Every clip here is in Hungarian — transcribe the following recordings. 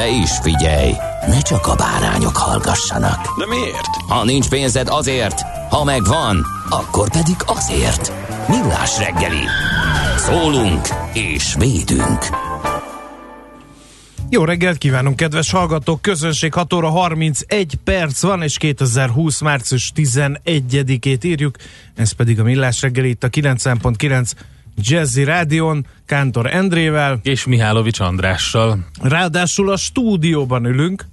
De is figyelj, ne csak a bárányok hallgassanak. De miért? Ha nincs pénzed azért, ha megvan, akkor pedig azért. Millás reggeli. Szólunk és védünk. Jó reggelt kívánunk, kedves hallgatók! Közönség 6 óra 31 perc van, és 2020. március 11-ét írjuk. Ez pedig a Millás reggeli itt a 90.9 Jazzy Rádion, Kántor Endrével. És Mihálovics Andrással. Ráadásul a stúdióban ülünk,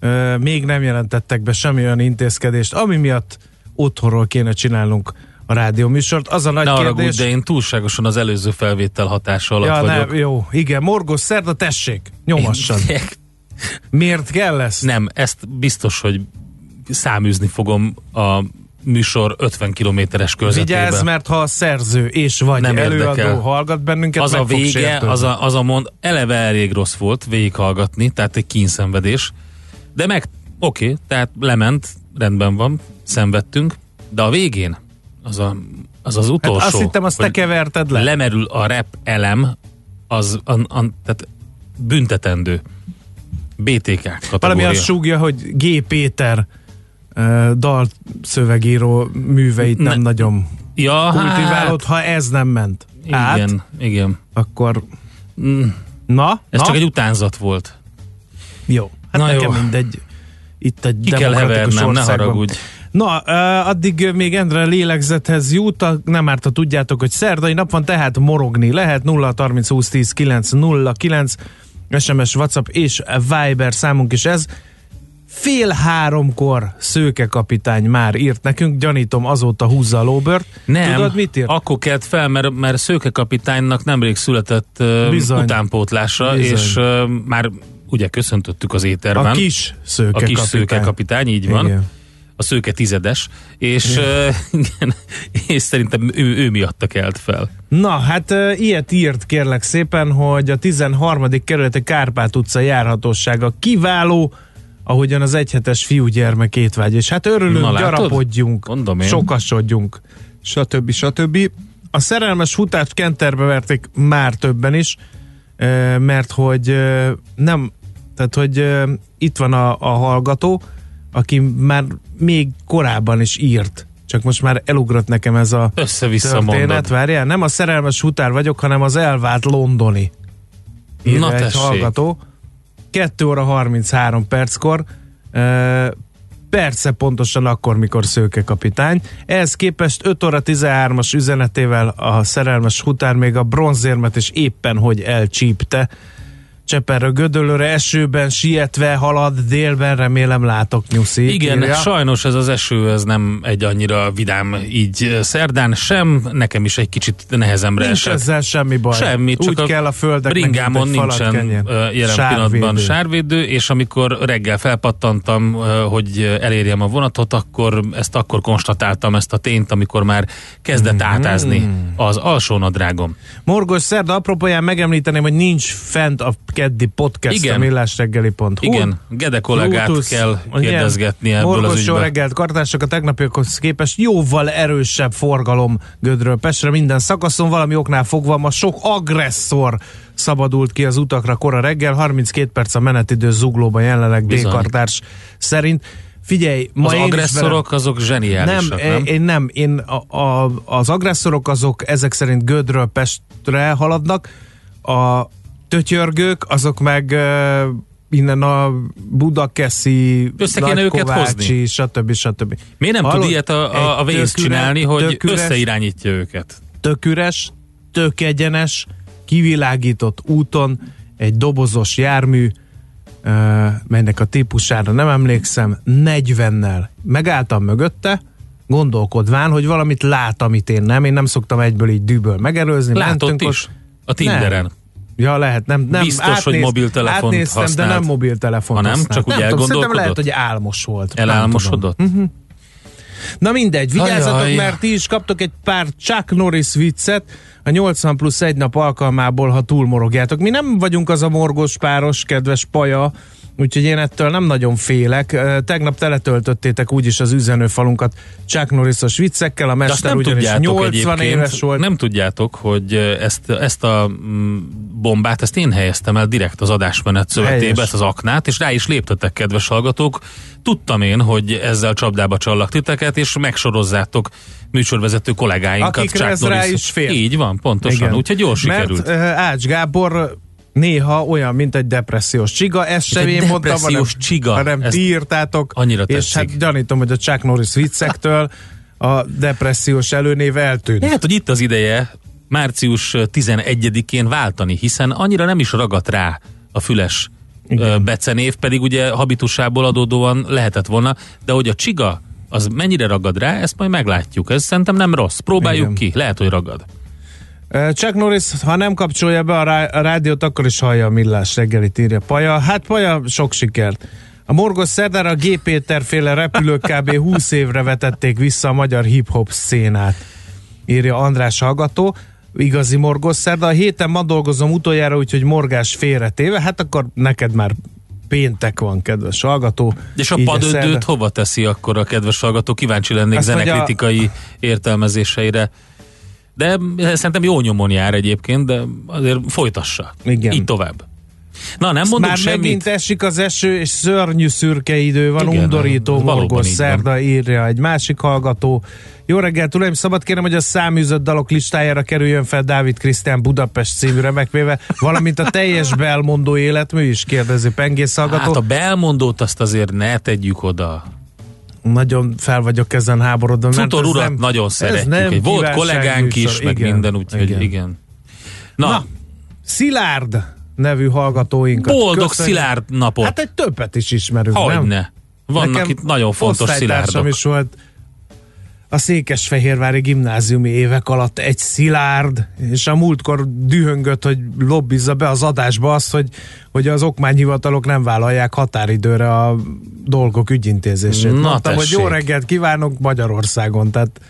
Ö, még nem jelentettek be semmi olyan intézkedést, ami miatt otthonról kéne csinálnunk a rádióműsort. Az a nagy Ne arra kérdés... de én túlságosan az előző felvétel hatása alatt ja, vagyok. nem, jó, igen, morgos szerda, tessék, nyomassan. Miért kell ezt? Nem, ezt biztos, hogy száműzni fogom a műsor 50 kilométeres körzetében. Vigyázz, mert ha a szerző és vagy Nem előadó érdekel. hallgat bennünket, az a vége, az a, az a mond, eleve elég rossz volt végighallgatni, tehát egy kínszenvedés. De meg, oké, okay, tehát lement, rendben van, szenvedtünk, de a végén az a, az, az utolsó. Hát azt hittem, azt te keverted le. Lemerül a rap elem, az an, an, tehát büntetendő. BTK kategória. Valami azt súgja, hogy G. Péter uh, dalszövegíró műveit nem Ne- nagyon ja, kultiválod, ha ez nem ment hát, át, igen, igen. akkor Mm, na, Ez na? csak egy utánzat volt. jó. Hát Na nekem jó. mindegy. Itt egy Ki kell hevernem, ne haragudj. Na, uh, addig még Endre lélegzethez jut, nem árt, ha tudjátok, hogy szerdai nap van, tehát morogni lehet 0 30 20 10 9 0 9 SMS, WhatsApp és Viber számunk is ez. Fél háromkor Szőke kapitány már írt nekünk, gyanítom azóta húzza a lóbört. Nem, Tudod mit írt? akkor kelt fel, mert, mert Szőke kapitánynak nemrég született uh, Bizony. utánpótlása, Bizony. és uh, már ugye köszöntöttük az éterben. A kis Szőke a kis kapitány. Szőke kapitány, így van. Igen. A Szőke tizedes, és, uh, igen, és szerintem ő, ő miatta kelt fel. Na, hát uh, ilyet írt kérlek szépen, hogy a 13. kerületi Kárpát utca járhatósága kiváló, ahogyan az egyhetes fiúgyermek étvágy. És hát örülünk, Na, látod? gyarapodjunk, Mondom én. sokasodjunk, stb. stb. A szerelmes futást kenterbe verték már többen is, ö, mert hogy ö, nem, tehát hogy ö, itt van a, a hallgató, aki már még korábban is írt, csak most már elugrott nekem ez a Össze-vissza történet, mondod. várjál, nem a szerelmes futár vagyok, hanem az elvált londoni. Írja Na egy tessék. hallgató. 2 óra 33 perckor, ö, perce pontosan akkor, mikor Szőke kapitány. Ehhez képest 5 óra 13-as üzenetével a szerelmes futár még a bronzérmet is éppen hogy elcsípte. Cseperről Gödöllőre esőben sietve halad délben, remélem látok nyuszi. Igen, írja. sajnos ez az eső, ez nem egy annyira vidám így szerdán sem, nekem is egy kicsit nehezemre Nincs esett. ezzel semmi baj. Semmi, csak Úgy a kell a földeknek, bringámon nincsen jelen Sárvédő. pillanatban sárvédő, és amikor reggel felpattantam, hogy elérjem a vonatot, akkor ezt akkor konstatáltam, ezt a tényt, amikor már kezdett Mhm. átázni az alsó nadrágom. Morgos szerda apropóján megemlíteném, hogy nincs fent a keddi podcast Igen. a millásreggeli.hu. Igen, Gede kollégát Bluetooth, kell kérdezgetni ebből Morgos az ügyben. reggelt, kartások a tegnapiakhoz képest jóval erősebb forgalom Gödről Pestre minden szakaszon, valami oknál fogva ma sok agresszor szabadult ki az utakra kora reggel, 32 perc a menetidő zuglóban jelenleg Bizony. D-kartárs szerint. Figyelj, ma Az én is agresszorok azok nem, zseniálisak, nem? én nem. Én a, a, az agresszorok azok ezek szerint Gödről Pestre haladnak, a tötyörgők azok meg innen a Budakeszi, Össze kéne őket hozni. stb. stb. Miért nem Hallod? tud ilyet a, a, a üres- csinálni, hogy tök üres- összeirányítja őket? Tök üres, tök egyenes, kivilágított úton egy dobozos jármű, ö, melynek a típusára nem emlékszem, 40-nel. Megálltam mögötte, gondolkodván, hogy valamit lát, amit én nem. Én nem szoktam egyből így dűből megerőzni. Látott Mentünk is? A Tinderen. Nem. Ja, lehet, nem, nem Biztos, hogy mobiltelefont átnéztem, használt. de nem mobiltelefon Ha nem, használt. csak úgy nem tudom, szerintem lehet, elgondolkodott? hogy álmos volt. Elálmosodott? tudom. Na mindegy, vigyázzatok, Ajaj. mert ti is kaptok egy pár Chuck Norris viccet a 80 plusz egy nap alkalmából, ha túlmorogjátok. Mi nem vagyunk az a morgós páros, kedves paja, úgyhogy én ettől nem nagyon félek. Tegnap teletöltöttétek úgyis az üzenőfalunkat Chuck Norrisos viccekkel, a mester ugyanis tudjátok 80 egyébként, éves volt. nem tudjátok, hogy ezt, ezt a mm, bombát, ezt én helyeztem el direkt az adásmenet szövetébe, ezt az aknát, és rá is léptetek, kedves hallgatók. Tudtam én, hogy ezzel csapdába csallak titeket, és megsorozzátok műsorvezető kollégáinkat. Akikre ez rá is fér. Így van, pontosan. Igen. Úgyhogy jól sikerült. Mert uh, Ács Gábor néha olyan, mint egy depressziós csiga, ezt sem én mondtam, hanem, csiga. hanem Ezt ti írtátok, annyira és tetszik. hát gyanítom, hogy a Chuck Norris viccektől a depressziós előnév eltűnt. Lehet, hogy itt az ideje március 11-én váltani, hiszen annyira nem is ragadt rá a füles Igen. becenév, pedig ugye habitusából adódóan lehetett volna, de hogy a csiga az mennyire ragad rá, ezt majd meglátjuk. Ez szerintem nem rossz. Próbáljuk Igen. ki. Lehet, hogy ragad. Chuck Norris, ha nem kapcsolja be a, rá- a rádiót, akkor is hallja a millás reggelit, írja Paja. Hát Paja, sok sikert. A Morgos Szerdára a G. Péter féle repülők kb. 20 évre vetették vissza a magyar hip-hop szénát, írja András hallgató. Igazi Morgos Szerda. A héten ma dolgozom utoljára, úgyhogy morgás félretéve. Hát akkor neked már péntek van, kedves hallgató. És a szerda- hova teszi akkor a kedves hallgató? Kíváncsi lennék Azt zenekritikai értelmezéseire. De szerintem jó nyomon jár egyébként, de azért folytassa. Igen. Így tovább. Na, nem mondunk Már semmit. megint esik az eső, és szörnyű szürke idő van, Igen, undorító, morgos így van. szerda, írja egy másik hallgató. Jó reggelt, uraim, szabad kérem, hogy a száműzött dalok listájára kerüljön fel Dávid Krisztián Budapest című remekvéve, valamint a teljes belmondó életmű is, kérdezi Pengész hallgató. Hát a belmondót azt azért ne tegyük oda. Nagyon fel vagyok ezen háborodva. mert Futor urat nem- nagyon szeretjük. nem Egy Volt kollégánk is, műsor. meg Igen, minden, úgyhogy igen. igen. Na, Na, Szilárd nevű hallgatóinkat. boldog Köszönjük. szilárd napot. Hát egy többet is ismerünk, nem? Hogyne. Vannak Nekem itt nagyon fontos szilárdok. is volt a Székesfehérvári gimnáziumi évek alatt egy szilárd, és a múltkor dühöngött, hogy lobbizza be az adásba azt, hogy, hogy az okmányhivatalok nem vállalják határidőre a dolgok ügyintézését. Na, Mondtam, hogy jó tessék. reggelt kívánok Magyarországon, tehát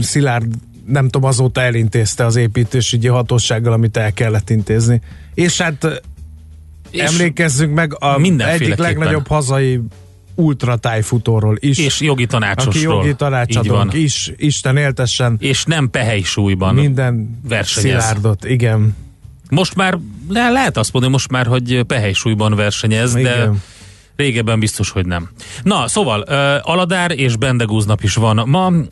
Szilárd nem tudom, azóta elintézte az építésügyi hatósággal, amit el kellett intézni. És hát És- emlékezzünk meg a egyik legnagyobb hazai ultratájfutóról is. És jogi tanácsosról. aki jogi tanácsadónk is, Isten éltessen És nem pehely súlyban. minden versenyez. szilárdot, igen. Most már le, lehet azt mondani most már, hogy pehely súlyban versenyez, de Igen. Régebben biztos, hogy nem. Na, szóval uh, Aladár és Bendegúz nap is van ma, uh,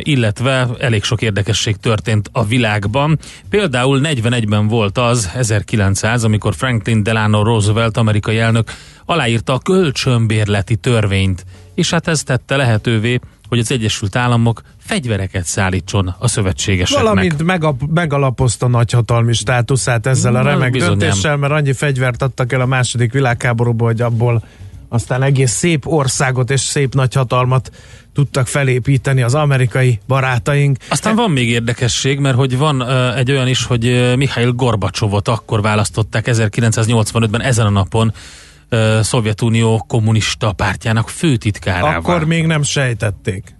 illetve elég sok érdekesség történt a világban. Például 41-ben volt az, 1900, amikor Franklin Delano Roosevelt amerikai elnök aláírta a kölcsönbérleti törvényt, és hát ez tette lehetővé, hogy az Egyesült Államok fegyvereket szállítson a szövetségeseknek. Valamint megap, megalapozta nagyhatalmi státuszát ezzel a remek bizonyám. döntéssel, mert annyi fegyvert adtak el a második világháborúban, hogy abból aztán egész szép országot és szép nagyhatalmat tudtak felépíteni az amerikai barátaink. Aztán van még érdekesség, mert hogy van uh, egy olyan is, hogy uh, Mihail Gorbacsovot akkor választották 1985-ben ezen a napon uh, Szovjetunió kommunista pártjának főtitkárává. Akkor még nem sejtették.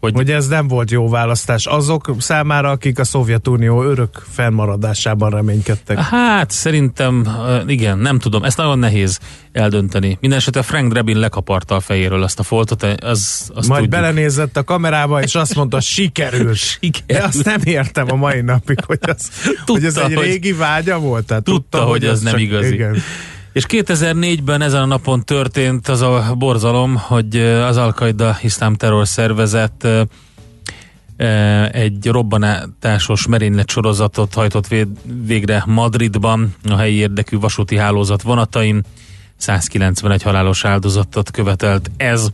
hogy, hogy ez nem volt jó választás azok számára, akik a Szovjetunió örök fennmaradásában reménykedtek. Hát szerintem, igen, nem tudom, ezt nagyon nehéz eldönteni. Mindenesetre Frank Drebin lekaparta a fejéről azt a foltot, az, azt Majd tudjuk. belenézett a kamerába, és azt mondta, sikerült. Sikerült. De azt nem értem a mai napig, hogy, az, hogy ez egy hogy- régi vágya volt. Tehát Tudta, hogy ez nem csak- igazi. Igen. És 2004-ben ezen a napon történt az a borzalom, hogy ö, az Al-Qaida iszlám terror szervezet ö, e, egy robbanátásos merénylet sorozatot hajtott vé- végre Madridban a helyi érdekű vasúti hálózat vonatain. 191 halálos áldozatot követelt ez.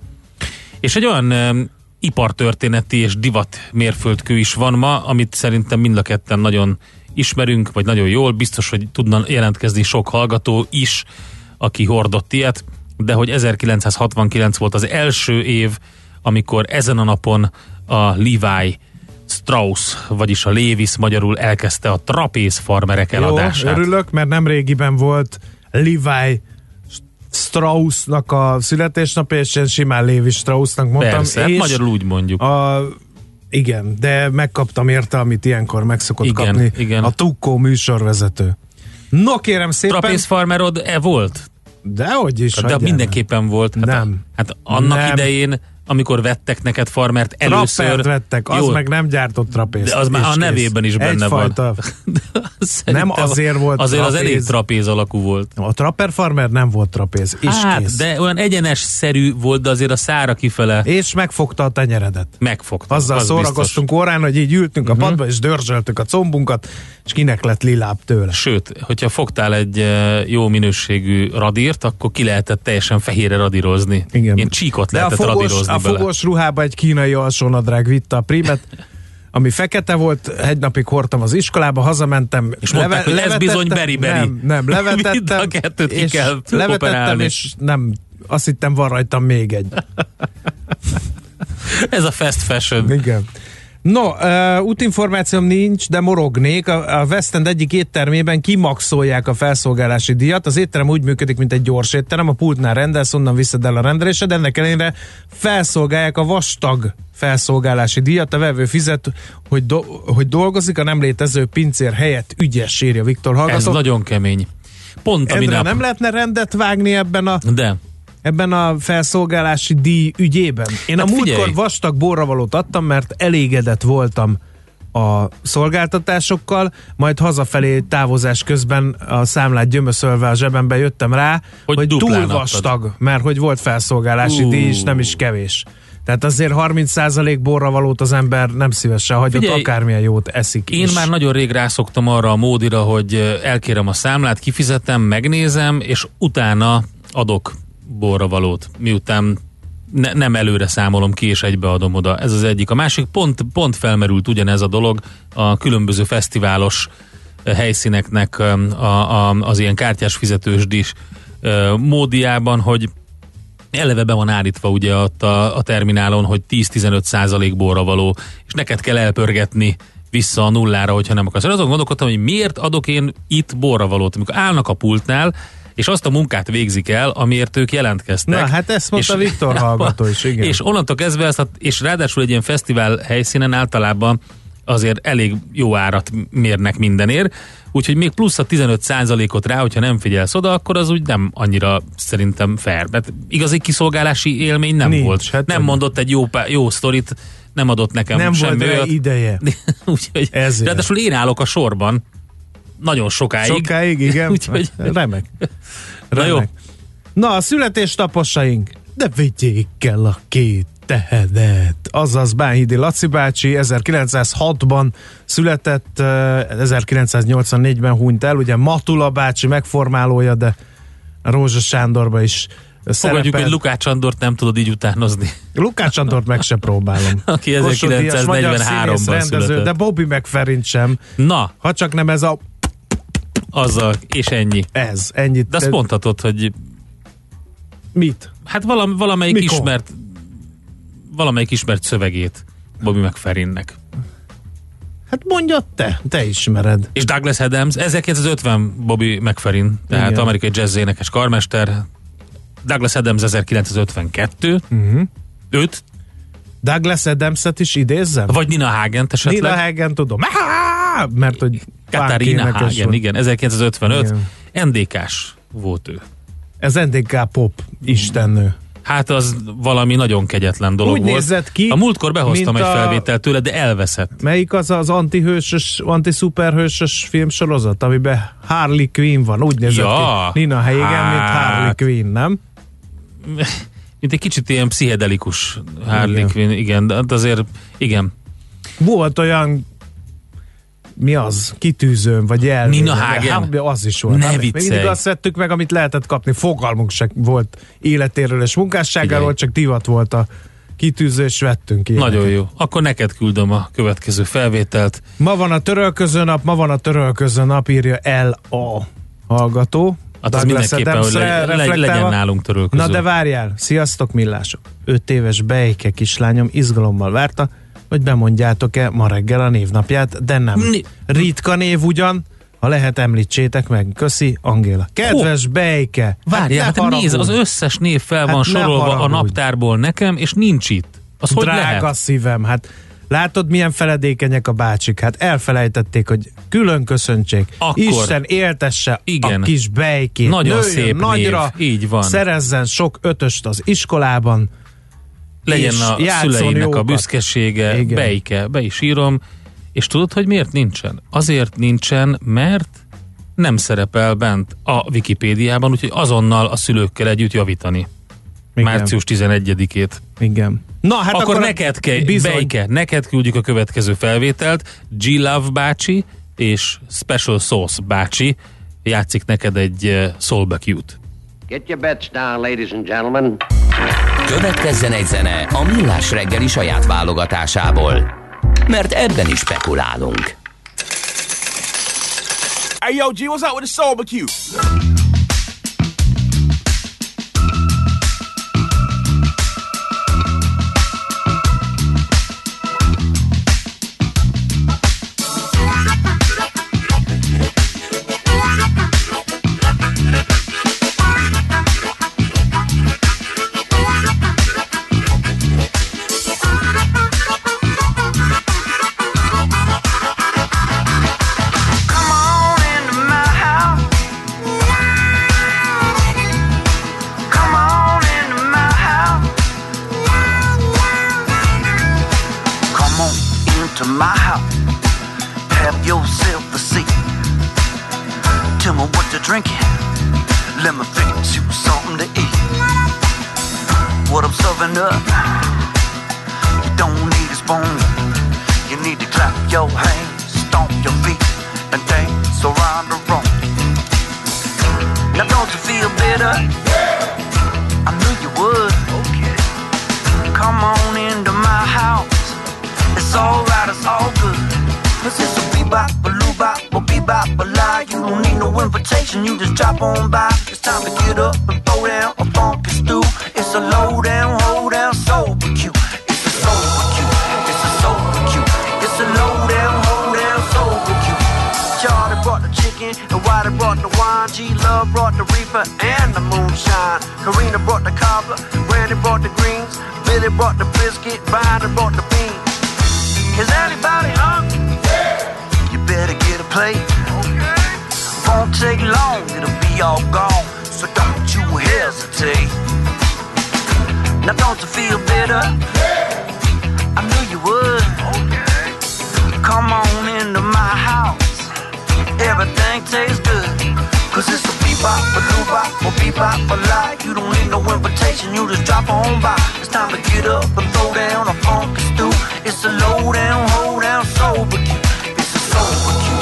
És egy olyan ipartörténeti és divat mérföldkő is van ma, amit szerintem mind a ketten nagyon ismerünk, vagy nagyon jól, biztos, hogy tudna jelentkezni sok hallgató is, aki hordott ilyet, de hogy 1969 volt az első év, amikor ezen a napon a Levi Strauss, vagyis a Levis magyarul elkezdte a trapéz farmerek eladását. Jó, örülök, mert nem régiben volt Levi Straussnak a születésnapja, és én simán Lévi Straussnak mondtam. Persze, hát és magyarul úgy mondjuk. A, igen, de megkaptam érte, amit ilyenkor meg szokott Igen, kapni. igen. A Tukkó műsorvezető. No kérem szépen. Trapéz farmerod e volt? Dehogy is. De mindenképpen volt. Hát, Nem. Hát annak Nem. idején, amikor vettek neked farmert először... Trappert vettek, az Jó, meg nem gyártott trapézt. De az már a nevében is benne Egyfajta, Szerintem Nem azért volt Azért az trapéz. elég trapéz alakú volt. A Trapper Farmer nem volt trapéz, és hát, kész. de olyan egyenes-szerű volt, de azért a szára kifele És megfogta a tenyeredet. megfogta. Azzal az szórakoztunk órán, hogy így ültünk a padba, és dörzsöltük a combunkat, és kinek lett lilább tőle. Biztos. Sőt, hogyha fogtál egy eh, jó minőségű radírt, akkor ki lehetett teljesen fehérre radírozni. Igen. Ilyen csíkot De lehetett radírozni a bele. fogos ruhába egy kínai alsónadrág vitte a primet, ami fekete volt, egy napig hordtam az iskolába, hazamentem. És mondták, hogy ez bizony beri-beri. Nem, nem, levetettem. A kettőt ki kell levetettem, operálni. és nem, azt hittem van rajtam még egy. Ez a fast fashion. Igen. No, uh, útinformációm nincs, de morognék. A, a West End egyik éttermében kimaxolják a felszolgálási díjat. Az étterem úgy működik, mint egy gyors étterem, a pultnál rendelsz, onnan viszed el a rendelésed, de ennek ellenére felszolgálják a vastag felszolgálási díjat. A vevő fizet, hogy, do, hogy dolgozik a nem létező pincér helyett ügyes, írja Viktor Ez hallgató. nagyon kemény. Pont a Endre, minap. nem lehetne rendet vágni ebben a De. Ebben a felszolgálási díj ügyében. Én Hát a múltkor figyelj. vastag borravalót adtam, mert elégedett voltam a szolgáltatásokkal, majd hazafelé távozás közben a számlát gyömöszölve a zsebembe jöttem rá, Hogy hogy, túl duplán adtad. vastag, mert hogy volt felszolgálási Ú. díj, és nem is kevés. Tehát azért 30% borravalót az ember nem szívesen hagyott, Figyelj, akármilyen jót eszik Én is. már nagyon rég rászoktam arra a módira, hogy elkérem a számlát, kifizetem, megnézem, és utána adok borra valót, miután ne, nem előre számolom ki, és egybeadom oda. Ez az egyik. A másik pont, pont felmerült ugyanez a dolog a különböző fesztiválos ö, helyszíneknek ö, a, a, az ilyen kártyás fizetősdis ö, módiában, hogy eleve be van állítva ugye ott a, a terminálon, hogy 10-15 százalék borra való, és neked kell elpörgetni vissza a nullára, hogyha nem akarsz. Azon gondolkodtam, hogy miért adok én itt borra valót, amikor állnak a pultnál, és azt a munkát végzik el, amiért ők jelentkeztek. Na, hát ezt mondta Viktor hallgató is, igen. És onnantól kezdve ezt, és ráadásul egy ilyen fesztivál helyszínen általában azért elég jó árat mérnek mindenért, úgyhogy még plusz a 15%-ot rá, hogyha nem figyelsz oda, akkor az úgy nem annyira szerintem fair. Mert igazi kiszolgálási élmény nem Nincs, volt. hát nem nem. mondott egy jó, jó sztorit, nem adott nekem nem semmi volt rá olyat. ideje. úgyhogy, Ezért. ráadásul én állok a sorban nagyon sokáig. Sokáig, igen. Úgyhogy- Remek. Na jó. Remek. Na, a születésnaposaink. De vigyék el a két tehenet. Azaz Bánhidi Laci bácsi 1906-ban született, eh, 1984-ben hunyt el, ugye Matula bácsi megformálója, de Rózsa Sándorba is Fogadjuk, szerepel. hogy Lukács Andort nem tudod így utánozni. Lukács Andort meg se próbálom. Aki Kossuth Díjas, magyar 1943-ban színész, rendező, született. De Bobby McFerrin sem. Na, Ha csak nem ez a... azzal, és ennyi. Ez, ennyit. De azt mondhatod, hogy Mit? hát valam, valamelyik Mikor? ismert valamelyik ismert szövegét Bobby McFerrinnek. Hát mondja te, te ismered. És Douglas Adams, 1950 Bobby McFerrin, tehát Igen. amerikai jazz énekes karmester. Douglas Adams 1952. Uh-huh. Őt, Douglas Adams-et is idézzem? vagy Nina Hagen esetleg. Nina Hagen tudom. Mert hogy Katarina Hagen, volt. igen, 1955. Igen. NDK-s volt ő. Ez NDK pop istennő. Hát az valami nagyon kegyetlen dolog Úgy volt. nézett ki, a múltkor behoztam egy mint a- felvételt tőle, de elveszett. Melyik az az antihősös, antiszuperhősös filmsorozat, amiben Harley Quinn van? Úgy nézett Ja, ki. Nina Hagen, mint hát. Harley Quinn, nem? Mint egy kicsit ilyen pszichedelikus Harley Igen. Quinn, igen, de hát azért, igen. Volt olyan mi az? Kitűzőm, vagy el. Nina Hagen? Hát, az is volt. Ne Hát, viccelj. Mindig azt vettük meg, amit lehetett kapni. Fogalmunk se volt életéről és munkásságáról, csak divat volt a kitűző, és vettünk ilyeneket. Nagyon jó. Akkor neked küldöm a következő felvételt. Ma van a törölköző nap, ma van a törölköző nap, írja el a hallgató. Hát az mindenképpen, hogy reflektálva. legyen nálunk törölköző. Na de várjál, sziasztok millások. 5 éves bejke kislányom izgalommal várta, hogy bemondjátok-e ma reggel a névnapját, de nem. Ni- Ritka név ugyan, ha lehet említsétek meg. Köszi, Angéla. Kedves bejke! Várjál, hát, hát nézd, az összes név fel Hát van sorolva a naptárból nekem, és nincs itt. Az hogy Drága lehet? szívem, hát látod milyen feledékenyek a bácsik, hát elfelejtették, hogy külön köszöntsék. Akkor- Isten éltesse Igen. a kis bejkét. Nagyon Nőjön szép nagyra, név, így van. Szerezzen sok ötöst az iskolában. Legyen a szüleinek a büszkesége, Igen. beike, be is írom. És tudod, hogy miért nincsen? Azért nincsen, mert nem szerepel bent a Wikipédiában, úgyhogy azonnal a szülőkkel együtt javítani. Igen. Március 11-ét. Igen. Na, hát akkor, akkor neked kell, bizony. Bejke, neked küldjük a következő felvételt. G-Love bácsi és Special Sauce bácsi játszik neked egy uh, Soulback-jút. Get your bets down, ladies and gentlemen. Következzen egy zene a Millás reggeli saját válogatásából. Mert ebben is spekulálunk. Hey, yo, G, what's up with the soul into my house. Have yourself a seat. Tell me what you're drinking. Let me fix you something to eat. What I'm serving up. You don't need a spoon. You need to clap your hands, stomp your feet, and dance around the room. Now don't you feel better? I knew you would. Come on into my house. It's alright. Cause it's a bebop, a loobop, a bebop, a lie. You don't need no invitation, you just drop on by. It's time to get up and throw down a funky stew. It's a low down, hold down, soul cute. It's a soul cute. It's a soul cute. It's a low down, hold down, cute. Charlie brought the chicken, and Whitey brought the wine. G Love brought the reefer and the moonshine. Karina brought the cobbler, Randy brought the greens, Billy brought the biscuit, Brian brought take long, it'll be all gone. So don't you hesitate. Now don't you feel better? I knew you would. Come on into my house. Everything tastes good. Cause it's a bebop, a doobop, a bebop, a lie. You don't need no invitation, you just drop on by. It's time to get up and throw down a funky stew. It's a low down, hold down, sober cute. It's a sober cute.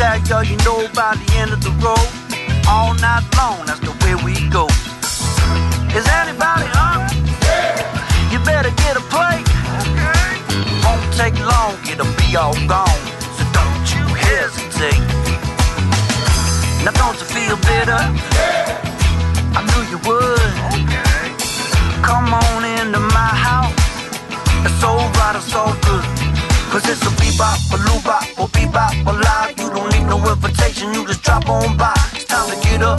At, yo, you know by the end of the road. All night long, that's the way we go. Is anybody hungry? You better get a plate. Okay. Won't take long, it'll be all gone. So don't you hesitate. Now don't you feel better? I knew you would. Okay. Come on into my house. It's all right, it's all good. Cause it's a bebop, a loobop, a bebop, a lie. No invitation, you just drop on by. It's time to get up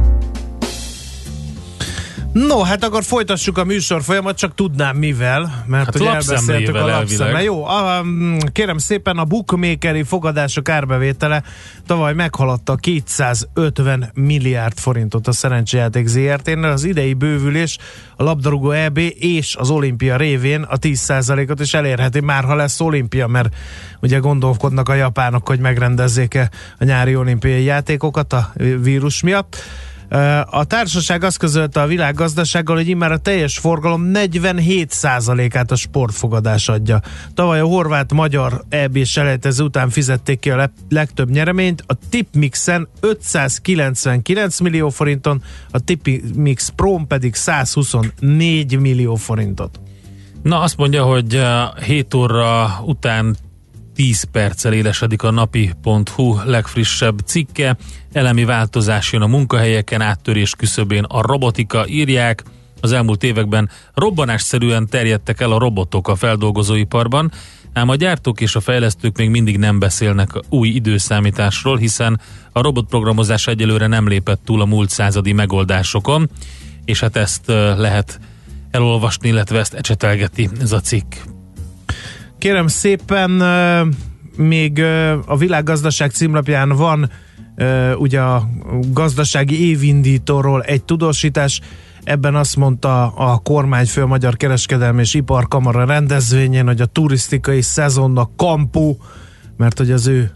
No, hát akkor folytassuk a műsor folyamat, csak tudnám mivel, mert Hát hogy elbeszéltük a lapszemle. Jó, a, mm, kérem szépen a bookmakeri fogadások árbevétele tavaly meghaladta 250 milliárd forintot a szerencsejáték ZRT-nél. Az idei bővülés a labdarúgó EB és az olimpia révén a 10%-ot is elérheti már, ha lesz olimpia, mert ugye gondolkodnak a japánok, hogy megrendezzék-e a nyári olimpiai játékokat a vírus miatt. A társaság azt közölte a világgazdasággal, hogy immár a teljes forgalom 47%-át a sportfogadás adja. Tavaly a horvát-magyar EB selejtező után fizették ki a le- legtöbb nyereményt, a Tipmixen 599 millió forinton, a Tipmix Pro pedig 124 millió forintot. Na azt mondja, hogy eh, 7 óra után 10 perccel élesedik a napi.hu legfrissebb cikke. Elemi változás jön a munkahelyeken, áttörés küszöbén a robotika írják. Az elmúlt években robbanásszerűen terjedtek el a robotok a feldolgozóiparban, ám a gyártók és a fejlesztők még mindig nem beszélnek új időszámításról, hiszen a robotprogramozás egyelőre nem lépett túl a múlt századi megoldásokon, és hát ezt eh, lehet elolvasni, illetve ezt ecsetelgeti ez a cikk. Kérem szépen, még a világgazdaság címlapján van ugye a gazdasági évindítóról egy tudósítás, ebben azt mondta a kormányfő a Magyar Kereskedelmi és Iparkamara rendezvényén, hogy a turisztikai szezonnak kampó, mert hogy az ő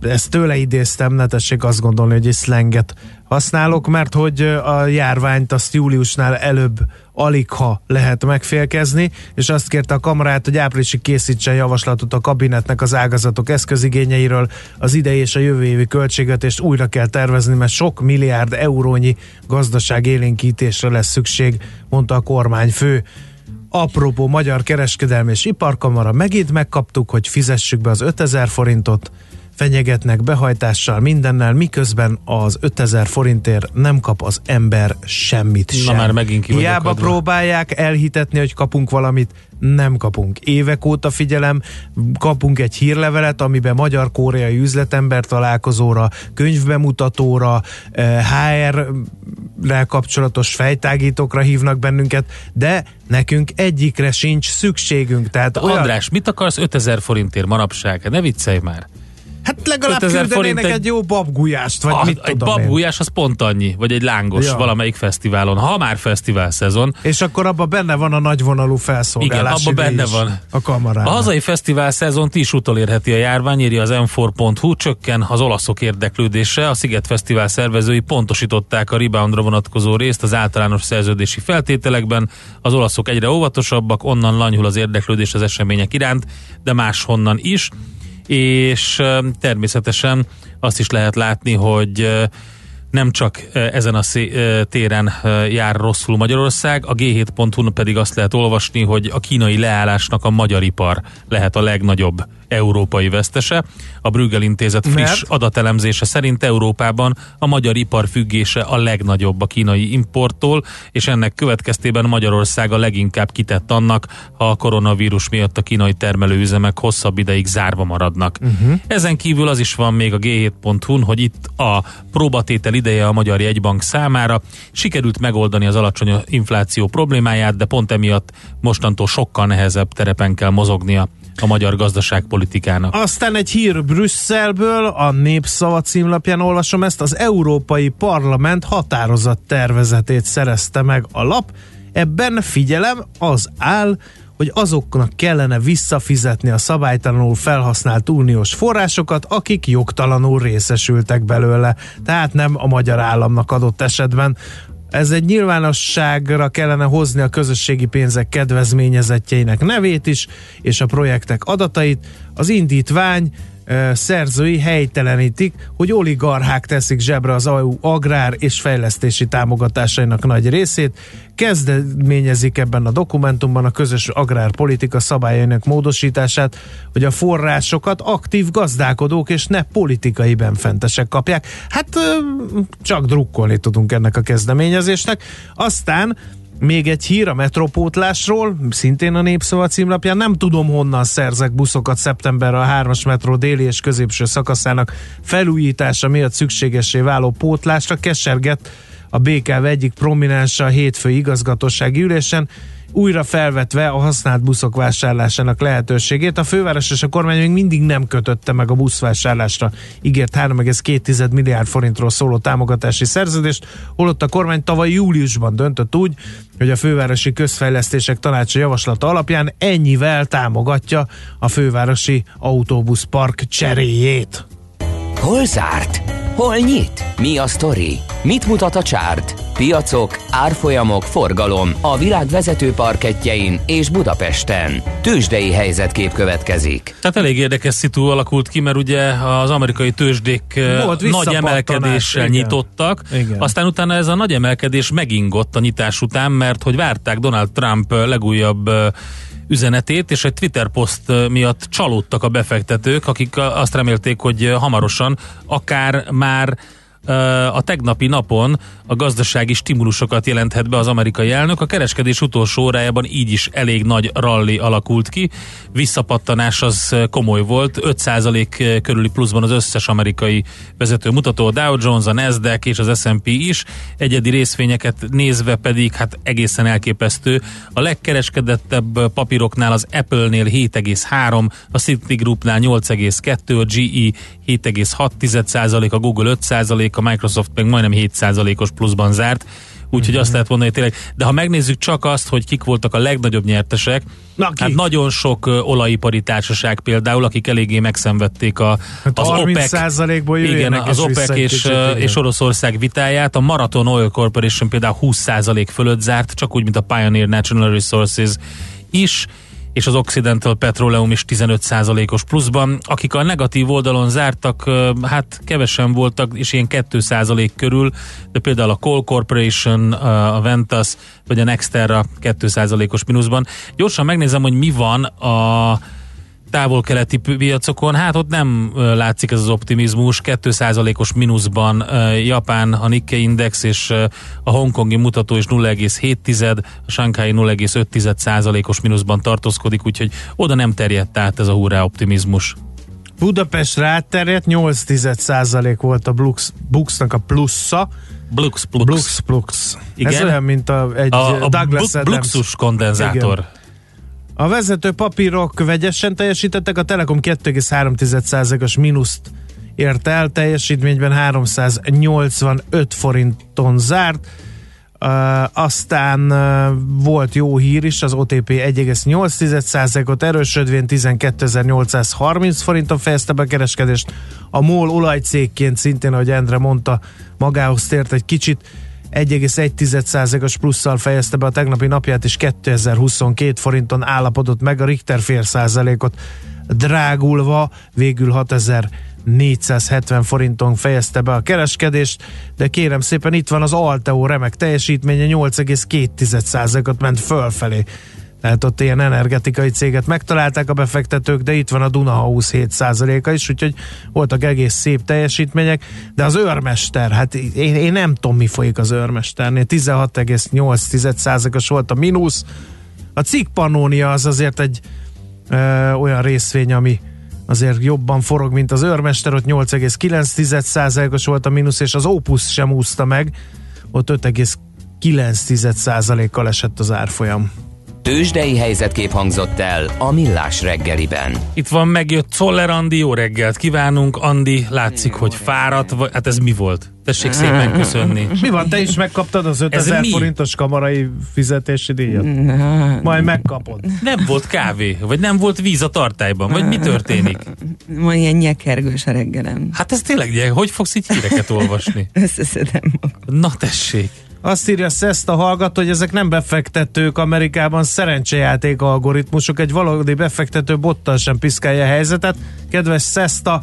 ezt tőle idéztem, ne tessék azt gondolni, hogy egy szlenget használok, mert hogy a járványt azt júliusnál előbb alig ha lehet megfélkezni, és azt kérte a kamarát, hogy áprilisig készítsen javaslatot a kabinetnek az ágazatok eszközigényeiről, az idei és a jövő évi költségvetést újra kell tervezni, mert sok milliárd eurónyi gazdaság élénkítésre lesz szükség, mondta a kormányfő. Apropó Magyar Kereskedelmi és Iparkamara, megint megkaptuk, hogy fizessük be az 5000 forintot, fenyegetnek behajtással mindennel, miközben az 5000 forintért nem kap az ember semmit Na sem. már megint ki Hiába adva. próbálják elhitetni, hogy kapunk valamit, nem kapunk. Évek óta figyelem, kapunk egy hírlevelet, amiben magyar-koreai üzletember találkozóra, könyvbemutatóra, eh, HR-rel kapcsolatos fejtágítókra hívnak bennünket, de nekünk egyikre sincs szükségünk. Tehát Olyan... András, mit akarsz 5000 forintért manapság? Ne viccelj már. Hát legalább 5000 küldenének egy, egy- jó babgulyást, vagy Ah, mit egy babgulyás az pont annyi, vagy egy lángos Ja. valamelyik fesztiválon. Ha már fesztivál szezon, És akkor abban benne van a nagyvonalú felszolgálás. Igen, abban benne van. A kamarán. A hazai fesztivál szezont is utolérheti a járvány, írja az m4.hu, csökken az olaszok érdeklődése. A Sziget Fesztivál szervezői pontosították a reboundra vonatkozó részt az általános szerződési feltételekben. Az olaszok egyre óvatosabbak, onnan lanyhul az érdeklődés az események iránt, de máshonnan is. És természetesen azt is lehet látni, hogy nem csak ezen a téren jár rosszul Magyarország, a G7.hu pedig azt lehet olvasni, hogy a kínai leállásnak a magyar ipar lehet a legnagyobb európai vesztese. A Brüggel Intézet friss Mert? adatelemzése szerint Európában a magyar ipar függése a legnagyobb a kínai importtól, és ennek következtében Magyarország a leginkább kitett annak, ha a koronavírus miatt a kínai termelőüzemek hosszabb ideig zárva maradnak. Uh-huh. Ezen kívül az is van még a G7.hu-n, hogy itt a próbatétel ideje a Magyar Jegybank számára. Sikerült megoldani az alacsony infláció problémáját, de pont emiatt mostantól sokkal nehezebb terepen kell mozognia a magyar gazdaságpolitikának. Aztán egy hír Brüsszelből, a Népszava címlapján olvasom ezt, az Európai Parlament határozat tervezetét szerezte meg a lap. Ebben figyelem, az áll, hogy azoknak kellene visszafizetni a szabálytalanul felhasznált uniós forrásokat, akik jogtalanul részesültek belőle. Tehát nem a magyar államnak adott esetben. Ez egy nyilvánosságra kellene hozni a közösségi pénzek kedvezményezettjeinek nevét is, és a projektek adatait. Az indítvány szerzői helytelenítik, hogy oligarchák teszik zsebre az EU agrár és fejlesztési támogatásainak nagy részét, kezdeményezik ebben a dokumentumban a közös agrárpolitika szabályainak módosítását, hogy a forrásokat aktív gazdálkodók és ne politikai benfentesek kapják. Hát csak drukkolni tudunk ennek a kezdeményezésnek. Aztán Még egy hír a metrópótlásról, szintén a Népszava címlapján. Nem tudom honnan szerzek buszokat szeptemberre a 3-as metró déli és középső szakaszának felújítása miatt szükségesé váló pótlásra. Keserget a BKV egyik prominense a hétfői igazgatósági ülésen újra felvetve a használt buszok vásárlásának lehetőségét. A főváros és a kormány még mindig nem kötötte meg a buszvásárlásra ígért 3,2 milliárd forintról szóló támogatási szerződést, holott a kormány tavaly júliusban döntött úgy, hogy a fővárosi közfejlesztések tanácsa javaslata alapján ennyivel támogatja a fővárosi autóbuszpark cseréjét. Hol zárt? Hol nyit? Mi a sztori? Mit mutat a csárt? Piacok, árfolyamok, forgalom a világ vezető parketjein és Budapesten. Tősdei helyzetkép következik. Tehát elég érdekes szitu alakult ki, mert ugye az amerikai tőzsdék Volt nagy emelkedéssel igen. nyitottak, Igen. aztán utána ez a nagy emelkedés megingott a nyitás után, mert hogy várták Donald Trump legújabb üzenetét, és egy Twitter poszt miatt csalódtak a befektetők, akik azt remélték, hogy hamarosan akár már a tegnapi napon a gazdasági stimulusokat jelenthet be az amerikai elnök. A kereskedés utolsó órájában így is elég nagy ralli alakult ki. Visszapattanás az komoly volt, 5% körüli pluszban az összes amerikai vezető mutató, a Dow Jones, a Nasdaq és az S&P is. Egyedi részvényeket nézve pedig hát egészen elképesztő. A legkereskedettebb papíroknál az Apple-nél 7,3, a Citigroupnál 8,2, a GE 7,6%, a Google 5%, a Microsoft meg majdnem 7%-os pluszban zárt. Úgyhogy Mhm. azt lehet mondani, hogy tényleg. De ha megnézzük csak azt, hogy kik voltak a legnagyobb nyertesek, Na, hát nagyon sok ö, olajipari társaság például, akik eléggé megszenvedték a, Hát az 30 OPEC, százalékból igen, az és OPEC és, kicsit, igen. és Oroszország vitáját. A Marathon Oil Corporation például 20% fölött zárt, csak úgy, mint a Pioneer Natural Resources is és az Occidental Petroleum is 15%-os pluszban. Akik a negatív oldalon zártak, hát kevesen voltak, és ilyen 2% körül, de például a Coal Corporation, a Ventas, vagy a Nexterra 2%-os mínuszban. Gyorsan megnézem, hogy mi van a távol-keleti piacokon, hát ott nem látszik ez az optimizmus, 2%-os mínuszban Japán, a Nikkei Index és a hongkongi mutató is 0,7, a Shanghai 0,5%-os mínuszban tartózkodik, úgyhogy oda nem terjedt át ez a hurrá optimizmus. Budapestre átterjedt, 8% volt a Blux, Buxnak a plusza. Blux, Blux. Blux, Blux. Igen? Ez olyan, mint a, egy A, a Douglas Adams. Bluxus kondenzátor. Igen. A vezető papírok vegyesen teljesítettek, a Telekom 2,3%-os mínuszt ért el, teljesítményben 385 forinton zárt. Uh, aztán uh, volt jó hír is, az OTP 1,8%-ot erősödvén 12.830 forinton fejezte be a kereskedést. A MOL olajcégként szintén, ahogy Endre mondta, magához tért egy kicsit, 1,1%-os plusszal fejezte be a tegnapi napját, és 2022 forinton állapodott meg a Richter fél százalékot drágulva, végül 6470 forinton fejezte be a kereskedést, de kérem szépen itt van az Alteo remek teljesítménye, 8,2%-ot ment fölfelé. Tehát ott ilyen energetikai céget megtalálták a befektetők, de itt van a Dunahouse 7%-a is, úgyhogy voltak egész szép teljesítmények, de az őrmester, hát én, én nem tudom, mi folyik az őrmesternél, 16,8%-os volt a mínusz. A cikk az azért egy ö, olyan részvény, ami azért jobban forog, mint az őrmester, ott 8,9%-os volt a mínusz, és az Opus sem úszta meg, ott 5,9%-kal esett az árfolyam. Tőzsdei helyzetkép hangzott el a Millás reggeliben. Itt van megjött Czoller Andi, jó reggelt kívánunk. Andi, látszik, hogy fáradt, vagy, hát ez mi volt? Tessék szépen köszönni. Mi van, te is megkaptad az 5000 mi? forintos kamarai fizetési díjat? Majd megkapod. Nem volt kávé, vagy nem volt víz a tartályban, vagy mi történik? Ma ilyen nyekergős a reggelem. Hát ez tényleg, hogy fogsz így híreket olvasni? Összeszedem magam. Na tessék. Azt írja Szeszt a hallgató, hogy ezek nem befektetők Amerikában, szerencsejáték algoritmusok, egy valódi befektető bottal sem piszkálja a helyzetet. Kedves Szeszta,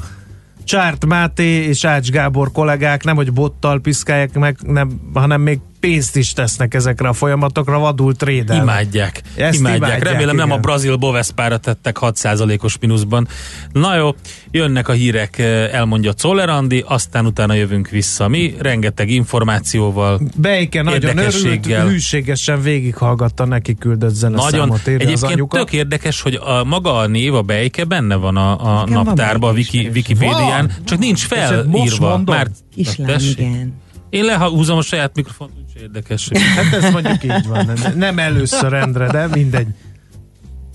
Csárt Máté és Ács Gábor kollégák nem, hogy bottal piszkálják meg, nem, hanem még pénzt is tesznek ezekre a folyamatokra, vadul trédelnek. Imádják. Ezt imádják. imádják, Remélem nem igen. a brazil Bovespára tettek 6%-os mínuszban. Na jó, jönnek a hírek, eh, elmondja Czoller Andi, aztán utána jövünk vissza. Mi rengeteg információval, Beike nagyon örült, hűségesen végighallgatta neki küldött nagyon, zeneszámot, az egyébként tök érdekes, hogy a, maga a név, a Bejke benne van a, a naptárban, a bejke Wiki. Wikipédián, Van? csak nincs felírva. mondom? Már Kislám, igen. Én lehúzom a saját mikrofont, úgyse érdekes. Hát ez mondjuk így van. Ne- Nem először rendre, de mindegy.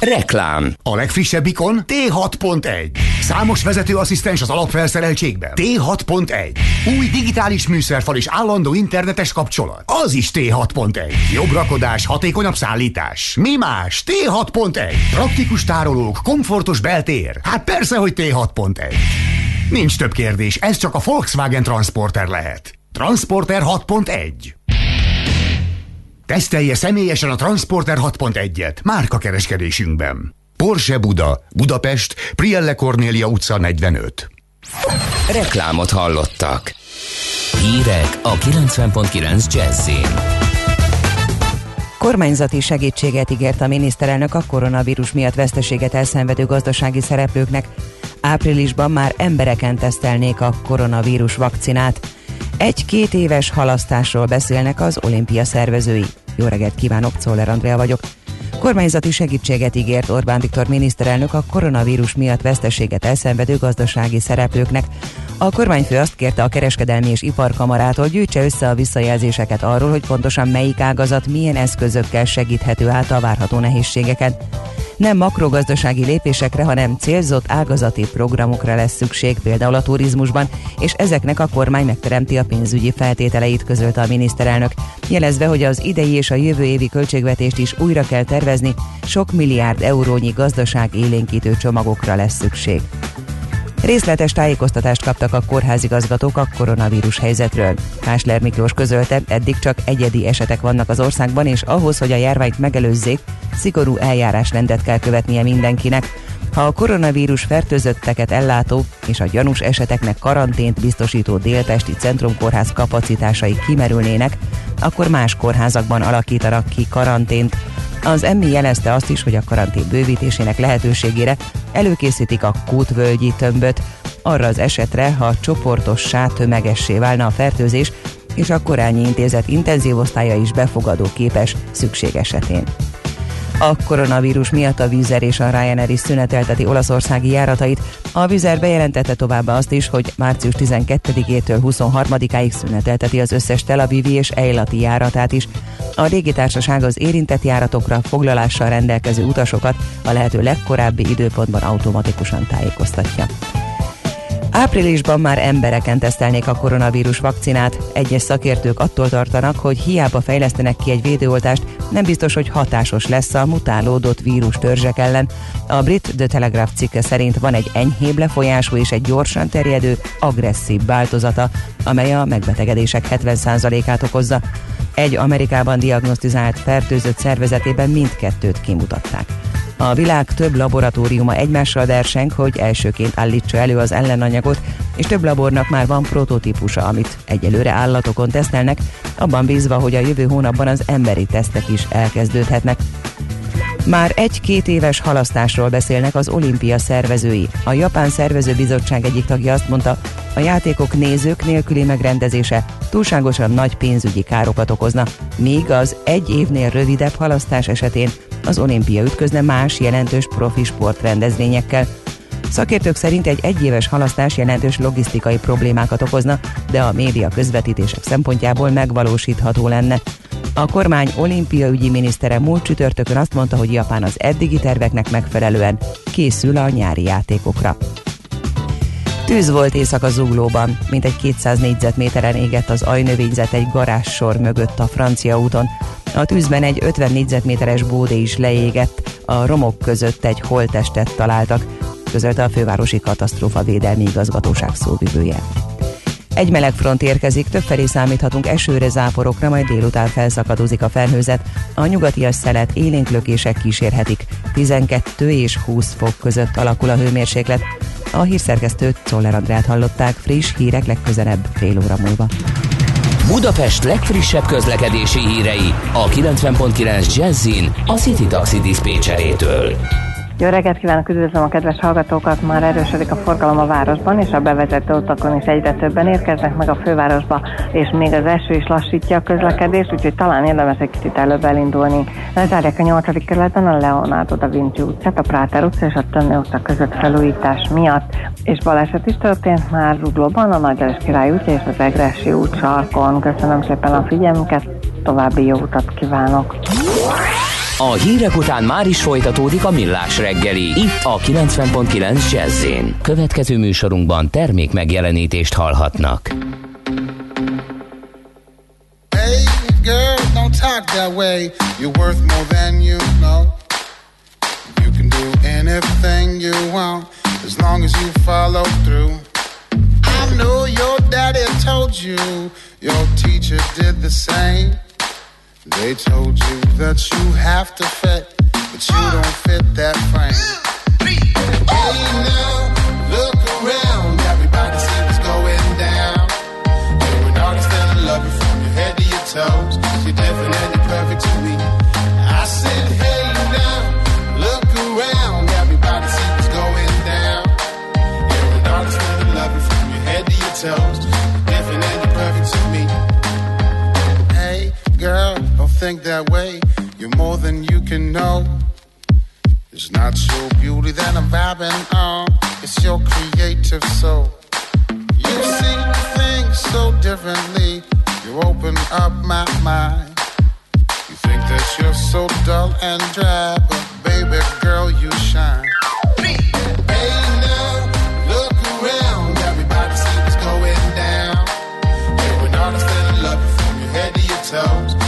Reklám A legfrissebbikon T6.1. Számos vezetőasszisztens az alapfelszereltségben. T6.1. Új digitális műszerfal és állandó internetes kapcsolat. Az is T6.1. Jobb rakodás, hatékonyabb szállítás. Mi más? T6.1. Praktikus tárolók, komfortos beltér. Hát persze, hogy T6.1. Nincs több kérdés, ez csak a Volkswagen Transporter lehet. Transporter 6.1. Tesztelje személyesen a Transporter 6.1-et márkakereskedésünkben. Porsche Buda, Budapest, Prielle Cornélia utca 45. Reklámot hallottak. Hírek a 90.9 Jazzin. Kormányzati segítséget ígért a miniszterelnök a koronavírus miatt veszteséget elszenvedő gazdasági szereplőknek. Áprilisban már embereken tesztelnék a koronavírus vakcinát. Egy-két éves halasztásról beszélnek az olimpia szervezői. Jó reggelt kívánok, Czoller Andrea vagyok. Kormányzati segítséget ígért Orbán Viktor miniszterelnök a koronavírus miatt veszteséget elszenvedő gazdasági szereplőknek. A kormányfő azt kérte a kereskedelmi és iparkamarától gyűjtse össze a visszajelzéseket arról, hogy pontosan melyik ágazat milyen eszközökkel segíthető át a várható nehézségeken. Nem makrogazdasági lépésekre, hanem célzott ágazati programokra lesz szükség, például a turizmusban, és ezeknek a kormány megteremti a pénzügyi feltételeit, közölte a miniszterelnök, jelezve, hogy az idei és a jövő évi költségvetést is újra kell tervezni, sok milliárd eurónyi gazdaság élénkítő csomagokra lesz szükség. Részletes tájékoztatást kaptak a kórházigazgatók a koronavírus helyzetről. Kásler Miklós közölte, eddig csak egyedi esetek vannak az országban, és ahhoz, hogy a járványt megelőzzék, szigorú eljárásrendet kell követnie mindenkinek. Ha a koronavírus fertőzötteket ellátó és a gyanús eseteknek karantént biztosító Délpesti Centrumkórház kapacitásai kimerülnének, akkor más kórházakban alakítanak ki karantént. Az emmi jelezte azt is, hogy a karantén bővítésének lehetőségére előkészítik a kútvölgyi tömböt, arra az esetre, ha csoportossá tömegessé válna a fertőzés, és a korányi intézet intenzív osztálya is befogadó képes szükség esetén. A koronavírus miatt a Vizer és a Ryanair is szünetelteti olaszországi járatait. A Vizer bejelentette továbbá azt is, hogy március 12-től 23-áig szünetelteti az összes Tel Avivi és Eilati járatát is. A légitársaság az érintett járatokra foglalással rendelkező utasokat a lehető legkorábbi időpontban automatikusan tájékoztatja. Áprilisban már embereken tesztelnék a koronavírus vakcinát. Egyes szakértők attól tartanak, hogy hiába fejlesztenek ki egy védőoltást, nem biztos, hogy hatásos lesz a mutálódott vírus törzsek ellen. A brit The Telegraph cikke szerint van egy enyhébb lefolyású és egy gyorsan terjedő, agresszív változata, amely a megbetegedések 70%-át okozza. Egy Amerikában diagnosztizált fertőzött szervezetében mindkettőt kimutatták. A világ több laboratóriuma egymással verseng, hogy elsőként állítsa elő az ellenanyagot, és több labornak már van prototípusa, amit egyelőre állatokon tesztelnek, abban bízva, hogy a jövő hónapban az emberi tesztek is elkezdődhetnek. Már egy-két éves halasztásról beszélnek az olimpia szervezői. A Japán Szervezőbizottság egyik tagja azt mondta, a játékok nézők nélküli megrendezése túlságosan nagy pénzügyi károkat okozna, míg az egy évnél rövidebb halasztás esetén az olimpia ütközne más jelentős profi sportrendezvényekkel. Szakértők szerint egy egyéves halasztás jelentős logisztikai problémákat okozna, de a média közvetítések szempontjából megvalósítható lenne. A kormány olimpiaügyi minisztere múlt csütörtökön azt mondta, hogy Japán az eddigi terveknek megfelelően készül a nyári játékokra. Tűz volt éjszaka zuglóban, mint egy 200 négyzetméteren égett az ajnövényzet egy garázssor mögött a francia úton. A tűzben egy 50 négyzetméteres bódé is leégett, a romok között egy holtestet találtak, közölte a fővárosi katasztrófa védelmi igazgatóság szóvivője. Egy meleg front érkezik, többfelé számíthatunk esőre, záporokra, majd délután felszakadozik a felhőzet. A nyugatias szelet élénklökések kísérhetik. 12 és 20 fok között alakul a hőmérséklet. A hírszerkesztőt Czoller Andrát hallották, friss hírek legközelebb fél óra múlva. Budapest legfrissebb közlekedési hírei a 90.9 Jazzin a City Taxi Dispécsejétől. Jó reggelt kívánok, üdvözlöm a kedves hallgatókat! Már erősödik a forgalom a városban, és a bevezető utakon is egyre többen érkeznek meg a fővárosba, és még az eső is lassítja a közlekedést, úgyhogy talán érdemes egy kicsit előbb elindulni. Lezárják a 8. kerületben a Leonardo da Vinci utcát, a Práter utca és a Tönni utca között felújítás miatt, és baleset is történt már Ruglóban, a Nagy Király útja és az Egresi út sarkon. Köszönöm szépen a figyelmüket, további jó utat kívánok! A hírek után már is folytatódik a millás reggeli. Itt a 90.9 jazz Következő műsorunkban termék megjelenítést hallhatnak. Hey girl, don't talk that way. You're worth more than you know. You can do anything you want as long as you follow through. I know your daddy told you, your teacher did the same. They told you that you have to fit, but you don't fit that frame. Hey now, look around, everybody see what's going down. You're an artist and I love you from your head to your toes. You're different and you're perfect to me. I said, hey now, look around, everybody see what's going down. You're an artist and I love you from your head to your toes. Think that way. You're more than you can know. It's not your beauty that I'm vibing on, it's your creative soul. You see things so differently, you open up my mind. You think that you're so dull and dry, but baby girl, you shine. Hey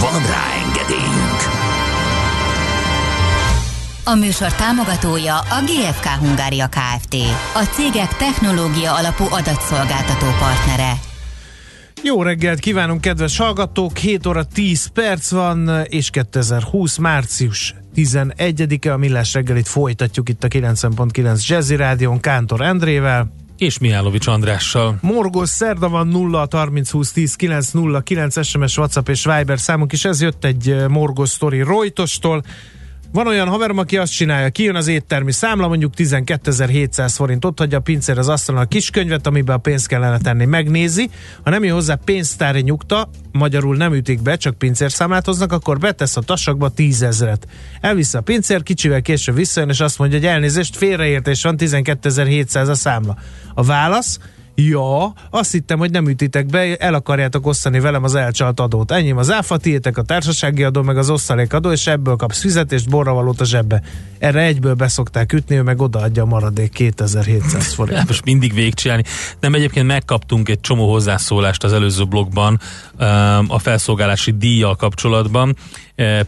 Van rá engedélyünk! A műsor támogatója a GFK Hungária Kft. A cégek technológia alapú adatszolgáltató partnere. Jó reggelt kívánunk, kedves hallgatók! 7 óra 10 perc van, és 2020. március 11-e, a Millás reggelit folytatjuk itt a 90.9 Jazzy Rádion Kántor Endrével. És Mihálovics Andrással. Morgos szerda van 0 30 20 10 9 0 9 SMS, WhatsApp és Viber számunk is. Ez jött egy eh, Morgos sztori Rojtostól. Van olyan haverom, aki azt csinálja, kijön az éttermi számla, mondjuk 12.700 forint, ott hagyja a pincér az asztalon a kiskönyvet, amiben a pénzt kellene tenni, megnézi, ha nem jön hozzá pénztári nyugta, magyarul nem ütik be, csak pincérszámlát hoznak, akkor betesz a tasakba 10 ezeret. Elviszi a pincér, kicsivel később visszajön, és azt mondja, hogy elnézést, félreértés van, 12.700 a számla. A válasz, Ja, azt hittem, hogy nem ütitek be, el akarjátok osztani velem az elcsalt adót. Enyém az áfa, tiétek a társasági adó, meg az osztalékadó, és ebből kapsz fizetést, borravalót a zsebbe. Erre egyből beszokták ütni, ő meg odaadja a maradék 2700 forint. Most mindig végigcsinálni. Nem, egyébként megkaptunk egy csomó hozzászólást az előző blogban a felszolgálási díjjal kapcsolatban.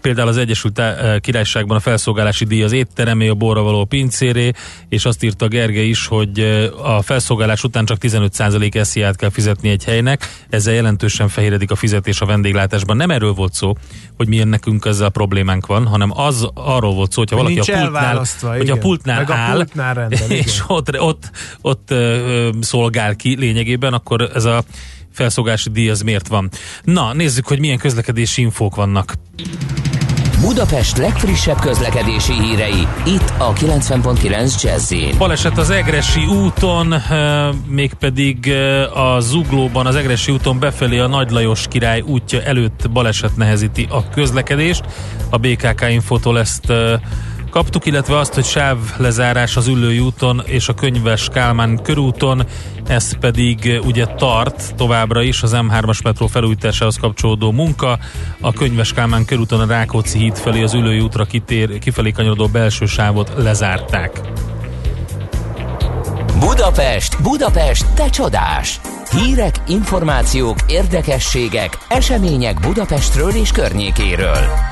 Például az Egyesült Királyságban a felszolgálási díj az étteremé, a borra való pincéré, és azt írta Gerge is, hogy a felszolgálás után csak 15% SZIA-t kell fizetni egy helynek, ezzel jelentősen fehéredik a fizetés a vendéglátásban. Nem erről volt szó, hogy milyen nekünk ezzel problémánk van, hanem az arról volt szó, hogyha valaki a pultnál, hogy a pultnál a áll, pultnál rendel, és ott, ott, ott ö, szolgál ki lényegében, akkor ez a felszolgási díj az miért van. Na, nézzük, hogy milyen közlekedési infók vannak. Budapest legfrissebb közlekedési hírei, itt a 90.9 jazz Baleset az Egresi úton, mégpedig a Zuglóban, az Egresi úton befelé a Nagy Lajos király útja előtt baleset nehezíti a közlekedést. A BKK infotól ezt kaptuk, illetve azt, hogy sávlezárás az Üllői úton és a Könyves Kálmán körúton, ez pedig ugye tart továbbra is az M3-as metró felújításához kapcsolódó munka. A Könyves Kálmán körúton a Rákóczi híd felé az Üllői útra kitér, kifelé kanyarodó belső sávot lezárták. Budapest, Budapest, te csodás! Hírek, információk, érdekességek, események Budapestről és környékéről.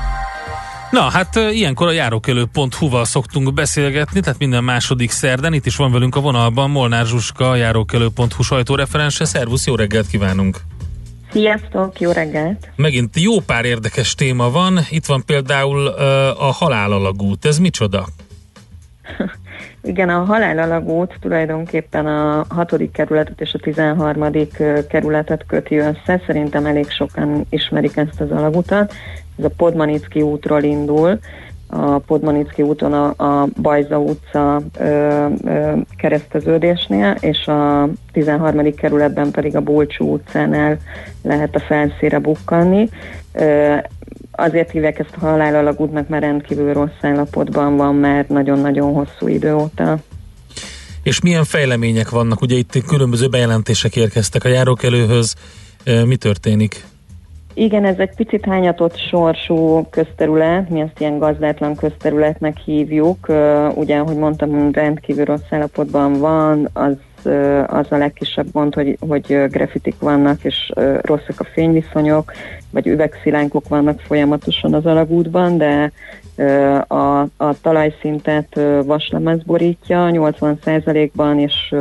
Na, hát ilyenkor a járókelő.hu-val szoktunk beszélgetni, tehát minden második szerden. Itt is van velünk a vonalban Molnár Zsuska, a járókelő.hu sajtóreferense. Szervusz, jó reggelt kívánunk! Sziasztok, jó reggelt! Megint jó pár érdekes téma van. Itt van például a halálalagút. Ez micsoda? Igen, a halálalagút tulajdonképpen a 6. kerületet és a 13. kerületet köti össze. Szerintem elég sokan ismerik ezt az alagutat ez a Podmanicki útról indul, a Podmanicki úton a, a Bajza utca ö, ö, kereszteződésnél, és a 13. kerületben pedig a Bulcsú utcánál lehet a felszíre bukkanni. Ö, azért hívják ezt a halálalagútnak, mert rendkívül rossz állapotban van mert nagyon-nagyon hosszú idő óta. És milyen fejlemények vannak? Ugye itt különböző bejelentések érkeztek a járókelőhöz. Mi történik? Igen, ez egy picit hányatott sorsú közterület, mi ezt ilyen gazdátlan közterületnek hívjuk. Ugye, ahogy mondtam, rendkívül rossz állapotban van, az az a legkisebb gond, hogy, hogy grafitik vannak, és rosszak a fényviszonyok, vagy üvegszilánkok vannak folyamatosan az alagútban, de a, a talajszintet vaslemez borítja 80%-ban, és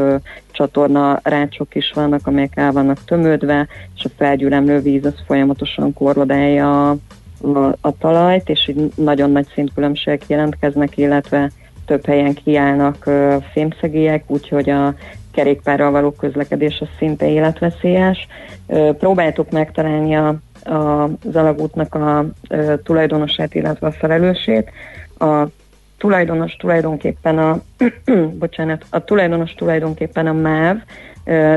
csatorna rácsok is vannak, amelyek el vannak tömődve, és a felgyülemlő víz az folyamatosan korlodálja a, a, a talajt, és így nagyon nagy szintkülönbségek jelentkeznek, illetve több helyen kiállnak fémszegélyek, úgyhogy a kerékpárral való közlekedés az szinte életveszélyes. Próbáltuk megtalálni a, a, az alagútnak a uh, tulajdonosát, illetve a felelősét. A tulajdonos tulajdonképpen a, bocsánat, a tulajdonos tulajdonképpen a MÁV,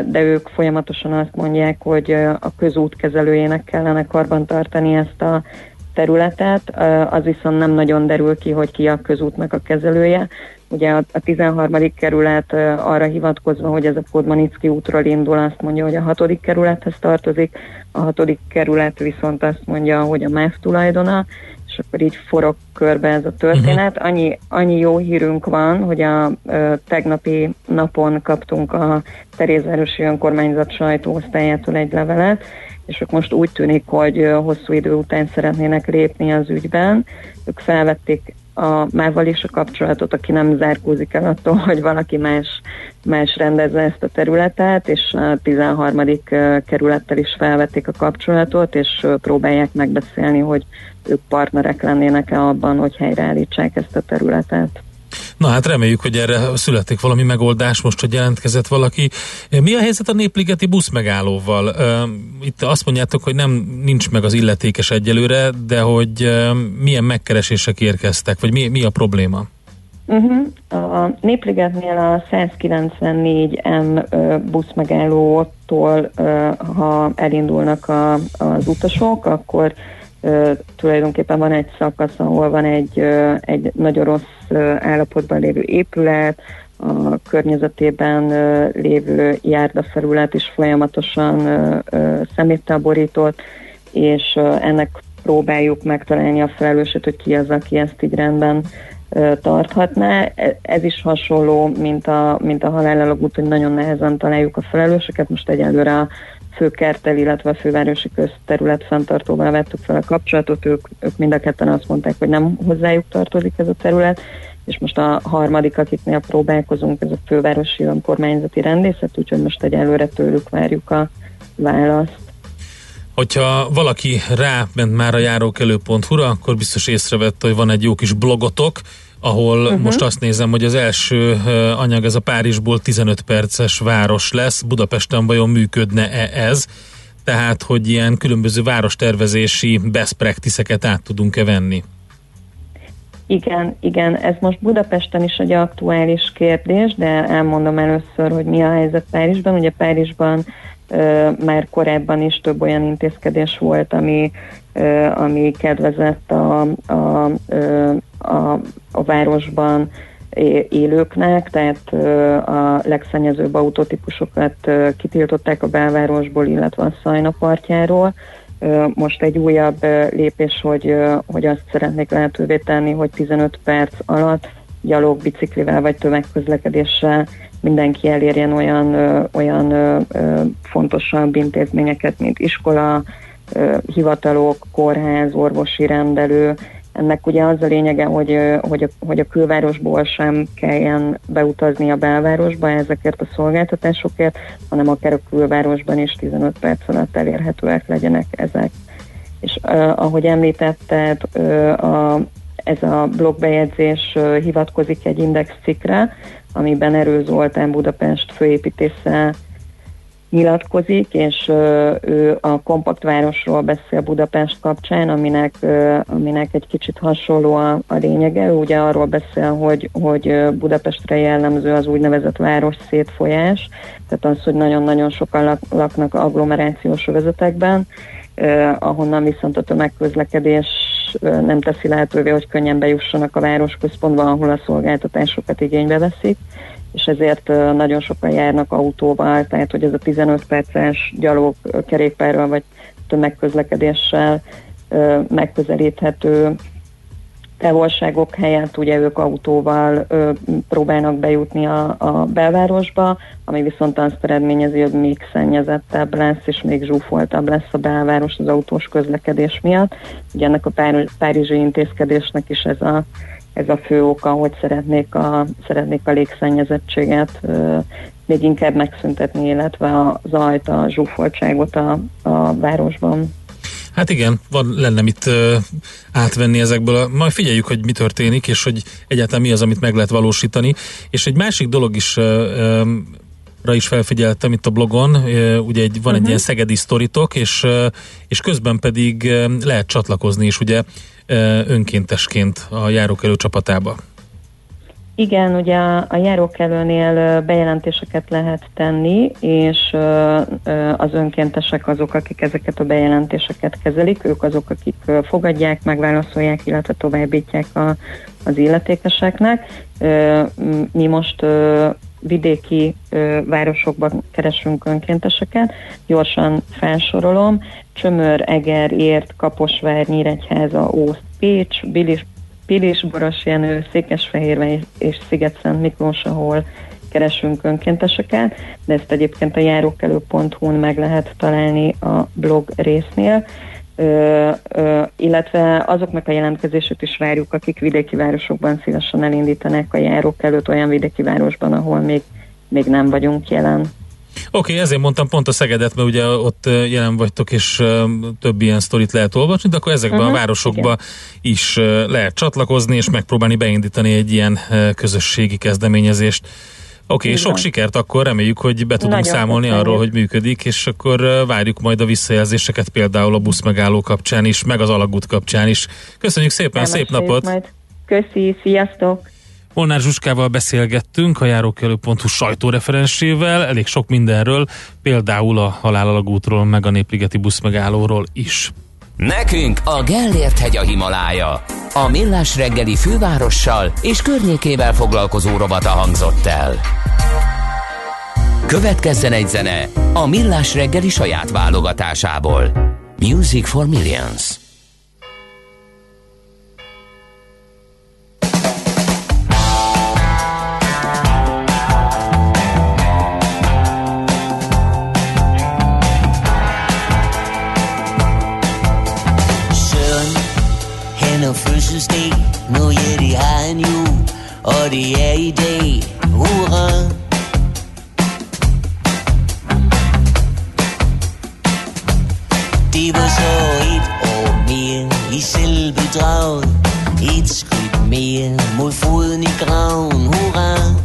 de ők folyamatosan azt mondják, hogy a közút kezelőjének kellene karbantartani ezt a területet, az viszont nem nagyon derül ki, hogy ki a közútnak a kezelője. Ugye a, a 13. kerület arra hivatkozva, hogy ez a Podmanicki útról indul, azt mondja, hogy a 6. kerülethez tartozik, a 6. kerület viszont azt mondja, hogy a MÁV tulajdona, és akkor így forog körbe ez a történet. Uh-huh. Annyi, annyi jó hírünk van, hogy a ö, tegnapi napon kaptunk a Terézvárosi Önkormányzat sajtóosztályától egy levelet, és ők most úgy tűnik, hogy hosszú idő után szeretnének lépni az ügyben. Ők felvették a mával is a kapcsolatot, aki nem zárkózik el attól, hogy valaki más, más rendezze ezt a területet, és a 13. kerülettel is felvették a kapcsolatot, és próbálják megbeszélni, hogy ők partnerek lennének-e abban, hogy helyreállítsák ezt a területet. Na hát reméljük, hogy erre születik valami megoldás, most, hogy jelentkezett valaki. Mi a helyzet a népligeti busz megállóval? Itt azt mondjátok, hogy nem nincs meg az illetékes egyelőre, de hogy milyen megkeresések érkeztek, vagy mi, mi a probléma? Uh-huh. A Népligetnél a 194M buszmegállótól, ha elindulnak a, az utasok, akkor tulajdonképpen van egy szakasz, ahol van egy, egy nagyon rossz állapotban lévő épület, a környezetében lévő járdafelület is folyamatosan szeméttel borított, és ennek próbáljuk megtalálni a felelősét, hogy ki az, aki ezt így rendben tarthatná. E, ez is hasonló, mint a, mint a halállalagút, hogy nagyon nehezen találjuk a felelősöket. Most egyelőre a főkertel, illetve a fővárosi közterület fenntartóval vettük fel a kapcsolatot, ők, ők mind a ketten azt mondták, hogy nem hozzájuk tartozik ez a terület, és most a harmadik, akiknél próbálkozunk, ez a fővárosi önkormányzati rendészet, úgyhogy most egyelőre tőlük várjuk a választ. Hogyha valaki ráment már a járókelő.hu-ra, akkor biztos észrevette, hogy van egy jó kis blogotok, ahol uh-huh. most azt nézem, hogy az első anyag, ez a Párizsból 15 perces város lesz. Budapesten vajon működne-e ez? Tehát, hogy ilyen különböző várostervezési best practice-eket át tudunk-e venni? Igen, igen, ez most Budapesten is egy aktuális kérdés, de elmondom először, hogy mi a helyzet Párizsban. Ugye Párizsban már korábban is több olyan intézkedés volt, ami, ami kedvezett a, a, a, a városban élőknek, tehát a legszennyezőbb autótípusokat kitiltották a belvárosból, illetve a Szajna partjáról. Most egy újabb lépés, hogy, hogy azt szeretnék lehetővé tenni, hogy 15 perc alatt gyalog, biciklivel vagy tömegközlekedéssel mindenki elérjen olyan, olyan fontosabb intézményeket, mint iskola, hivatalok, kórház, orvosi rendelő. Ennek ugye az a lényege, hogy, hogy, a, hogy a külvárosból sem kelljen beutazni a belvárosba ezekért a szolgáltatásokért, hanem akár a külvárosban is 15 perc alatt elérhetőek legyenek ezek. És uh, ahogy említetted, uh, a, ez a blogbejegyzés uh, hivatkozik egy index cikkre, amiben Erő Zoltán Budapest főépítésze nyilatkozik, és ő a kompakt városról beszél Budapest kapcsán, aminek, aminek egy kicsit hasonló a, a lényege. Ő ugye arról beszél, hogy, hogy Budapestre jellemző az úgynevezett város szétfolyás, tehát az, hogy nagyon-nagyon sokan laknak agglomerációs vezetekben, eh, ahonnan viszont a tömegközlekedés nem teszi lehetővé, hogy könnyen bejussanak a városközpontba, ahol a szolgáltatásokat igénybe veszik, és ezért nagyon sokan járnak autóval, tehát hogy ez a 15 perces gyalog kerékpárral vagy tömegközlekedéssel megközelíthető távolságok helyett ugye ők autóval ö, próbálnak bejutni a, a belvárosba, ami viszont azt eredményezi, hogy még szennyezettebb lesz, és még zsúfoltabb lesz a belváros az autós közlekedés miatt. Ugye ennek a Párizs, párizsi intézkedésnek is ez a, ez a fő oka, hogy szeretnék a, szeretnék a légszennyezettséget ö, még inkább megszüntetni, illetve a zajt, a zsúfoltságot a, a városban. Hát igen, van, lenne mit uh, átvenni ezekből. A, majd figyeljük, hogy mi történik, és hogy egyáltalán mi az, amit meg lehet valósítani. És egy másik dolog is uh, um, ra is felfigyeltem itt a blogon, ugye egy, van uh-huh. egy mhm. ilyen szegedi sztoritok, és, és közben pedig lehet csatlakozni is ugye önkéntesként a járókelő csapatába. Igen, ugye a, járókelőnél bejelentéseket lehet tenni, és az önkéntesek azok, akik ezeket a bejelentéseket kezelik, ők azok, akik fogadják, megválaszolják, illetve továbbítják a, az illetékeseknek. Mi most vidéki városokban keresünk önkénteseket, gyorsan felsorolom. Csömör, Eger, Ért, Kaposvár, Nyíregyháza, Ószt, Pécs, Bilis, Pilis, Boros Jenő, Székesfehérve és Sziget-Szent Miklós, ahol keresünk önkénteseket, de ezt egyébként a járókelő.hu-n meg lehet találni a blog résznél. Ö, ö, illetve azoknak a jelentkezését is várjuk, akik vidéki városokban szívesen elindítanak a járók előtt olyan vidéki városban, ahol még, még nem vagyunk jelen. Oké, okay, ezért mondtam pont a Szegedet, mert ugye ott jelen vagytok, és több ilyen sztorit lehet olvasni, de akkor ezekben uh-huh, a városokban igen. is lehet csatlakozni, és megpróbálni beindítani egy ilyen közösségi kezdeményezést. Oké, okay, sok sikert akkor, reméljük, hogy be tudunk Nagyon számolni köszönjük. arról, hogy működik, és akkor várjuk majd a visszajelzéseket például a buszmegálló kapcsán is, meg az alagút kapcsán is. Köszönjük szépen, Elmeséljük szép napot! Majd. Köszi, sziasztok! Molnár Zsuskával beszélgettünk, a járókelő.hu sajtóreferensével, elég sok mindenről, például a halálalagútról, meg a Népligeti buszmegállóról is. Nekünk a Gellért hegy a Himalája. A Millás reggeli fővárossal és környékével foglalkozó robata hangzott el. Következzen egy zene a Millás reggeli saját válogatásából. Music for Millions. Steg Nu ja, de har en jul Og det er i dag. Hurra. Det var så et år mere I selvbedraget. Et skridt mere mod foden i graven. Hurra.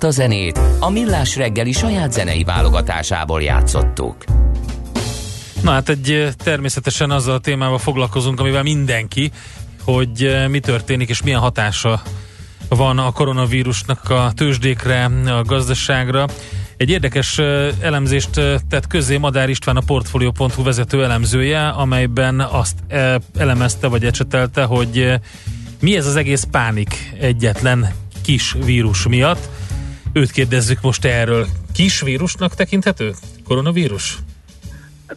Ezt a zenét a Millás reggeli saját zenei válogatásából játszottuk. Na hát egy természetesen azzal a témával foglalkozunk, amivel mindenki, hogy mi történik és milyen hatása van a koronavírusnak a tőzsdékre, a gazdaságra. Egy érdekes elemzést tett közé Madár István a Portfolio.hu vezető elemzője, amelyben azt elemezte vagy ecsetelte, hogy mi ez az egész pánik egyetlen kis vírus miatt. Őt kérdezzük most erről. Kis vírusnak tekinthető? Koronavírus?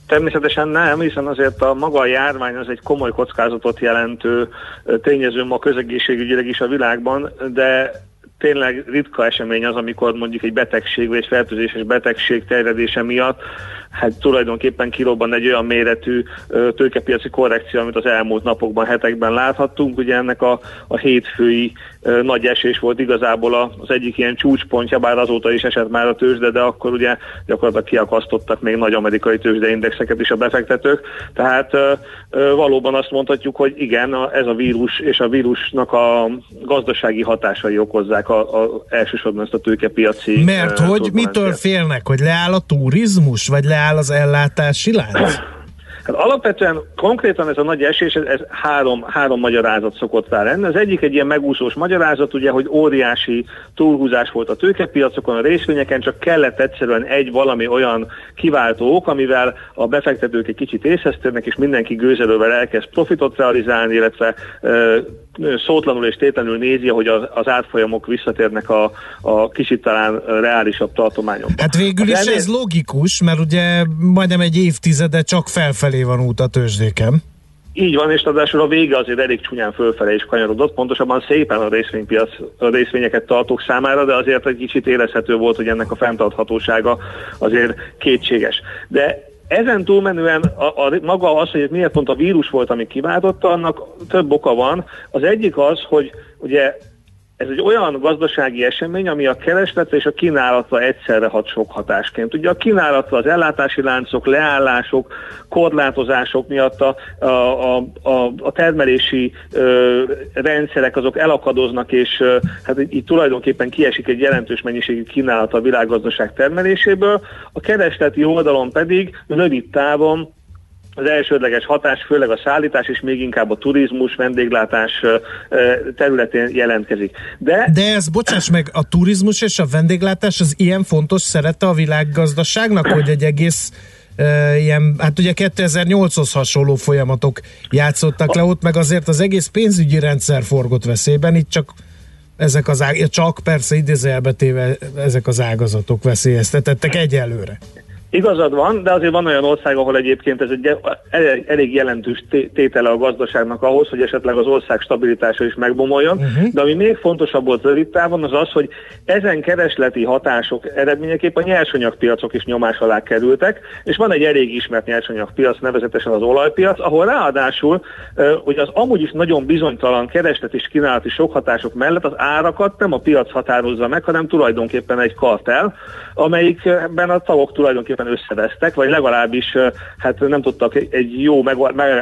Természetesen nem, hiszen azért a maga a járvány az egy komoly kockázatot jelentő tényező ma közegészségügyileg is a világban, de tényleg ritka esemény az, amikor mondjuk egy betegség vagy egy fertőzéses betegség terjedése miatt hát tulajdonképpen kilóban egy olyan méretű tőkepiaci korrekció, amit az elmúlt napokban, hetekben láthattunk. Ugye ennek a, a hétfői nagy esés volt igazából az egyik ilyen csúcspontja, bár azóta is esett már a tőzsde, de akkor ugye gyakorlatilag kiakasztottak még nagy amerikai tőzsdeindexeket is a befektetők. Tehát valóban azt mondhatjuk, hogy igen, ez a vírus és a vírusnak a gazdasági hatásai okozzák a, a, elsősorban ezt a tőkepiaci. Mert hogy mitől félnek, hogy leáll a turizmus, vagy leáll az ellátási lánc? Hát alapvetően konkrétan ez a nagy esés, ez, ez három, három magyarázat szokott rá lenni. Az egyik egy ilyen megúszós magyarázat, ugye, hogy óriási túlhúzás volt a tőkepiacokon, a részvényeken, csak kellett egyszerűen egy valami olyan kiváltó ok, amivel a befektetők egy kicsit észesztérnek, és mindenki gőzelővel elkezd profitot realizálni, illetve ö, szótlanul és tétlenül nézi, hogy az, az átfolyamok visszatérnek a, a kicsit talán reálisabb tartományokba. Hát végül is ez logikus, mert ugye majdnem egy évtizede csak felfelé van út a tőzsdéken. Így van, és ráadásul a vége azért elég csúnyán fölfele is kanyarodott, pontosabban szépen a részvénypiac, a részvényeket tartók számára, de azért egy kicsit érezhető volt, hogy ennek a fenntarthatósága azért kétséges. De ezen túlmenően a, a, maga az, hogy miért pont a vírus volt, ami kiváltotta, annak több oka van. Az egyik az, hogy ugye ez egy olyan gazdasági esemény, ami a keresletre és a kínálatra egyszerre hat sok hatásként. Ugye a kínálatra az ellátási láncok, leállások, korlátozások miatt a, a, a, a termelési ö, rendszerek azok elakadoznak, és ö, hát így tulajdonképpen kiesik egy jelentős mennyiségű kínálat a világgazdaság termeléséből. A keresleti oldalon pedig rövid távon az elsődleges hatás főleg a szállítás és még inkább a turizmus, vendéglátás területén jelentkezik. De, De ez, bocsáss meg, a turizmus és a vendéglátás az ilyen fontos szerete a világgazdaságnak, hogy egy egész ilyen, hát ugye 2008-hoz hasonló folyamatok játszottak le ott, meg azért az egész pénzügyi rendszer forgott veszélyben, itt csak ezek az ág, csak persze idézőjelbetéve ezek az ágazatok veszélyeztetettek egyelőre. Igazad van, de azért van olyan ország, ahol egyébként ez egy elég, elég jelentős tétele a gazdaságnak ahhoz, hogy esetleg az ország stabilitása is megbomoljon. Uh-huh. De ami még fontosabb volt rövid távon, az az, hogy ezen keresleti hatások eredményeképp a nyersanyagpiacok is nyomás alá kerültek, és van egy elég ismert nyersanyagpiac, nevezetesen az olajpiac, ahol ráadásul, hogy az amúgy is nagyon bizonytalan kereslet és kínálati sok hatások mellett az árakat nem a piac határozza meg, hanem tulajdonképpen egy kartel, amelyikben a tagok tulajdonképpen szépen összevesztek, vagy legalábbis hát nem tudtak egy jó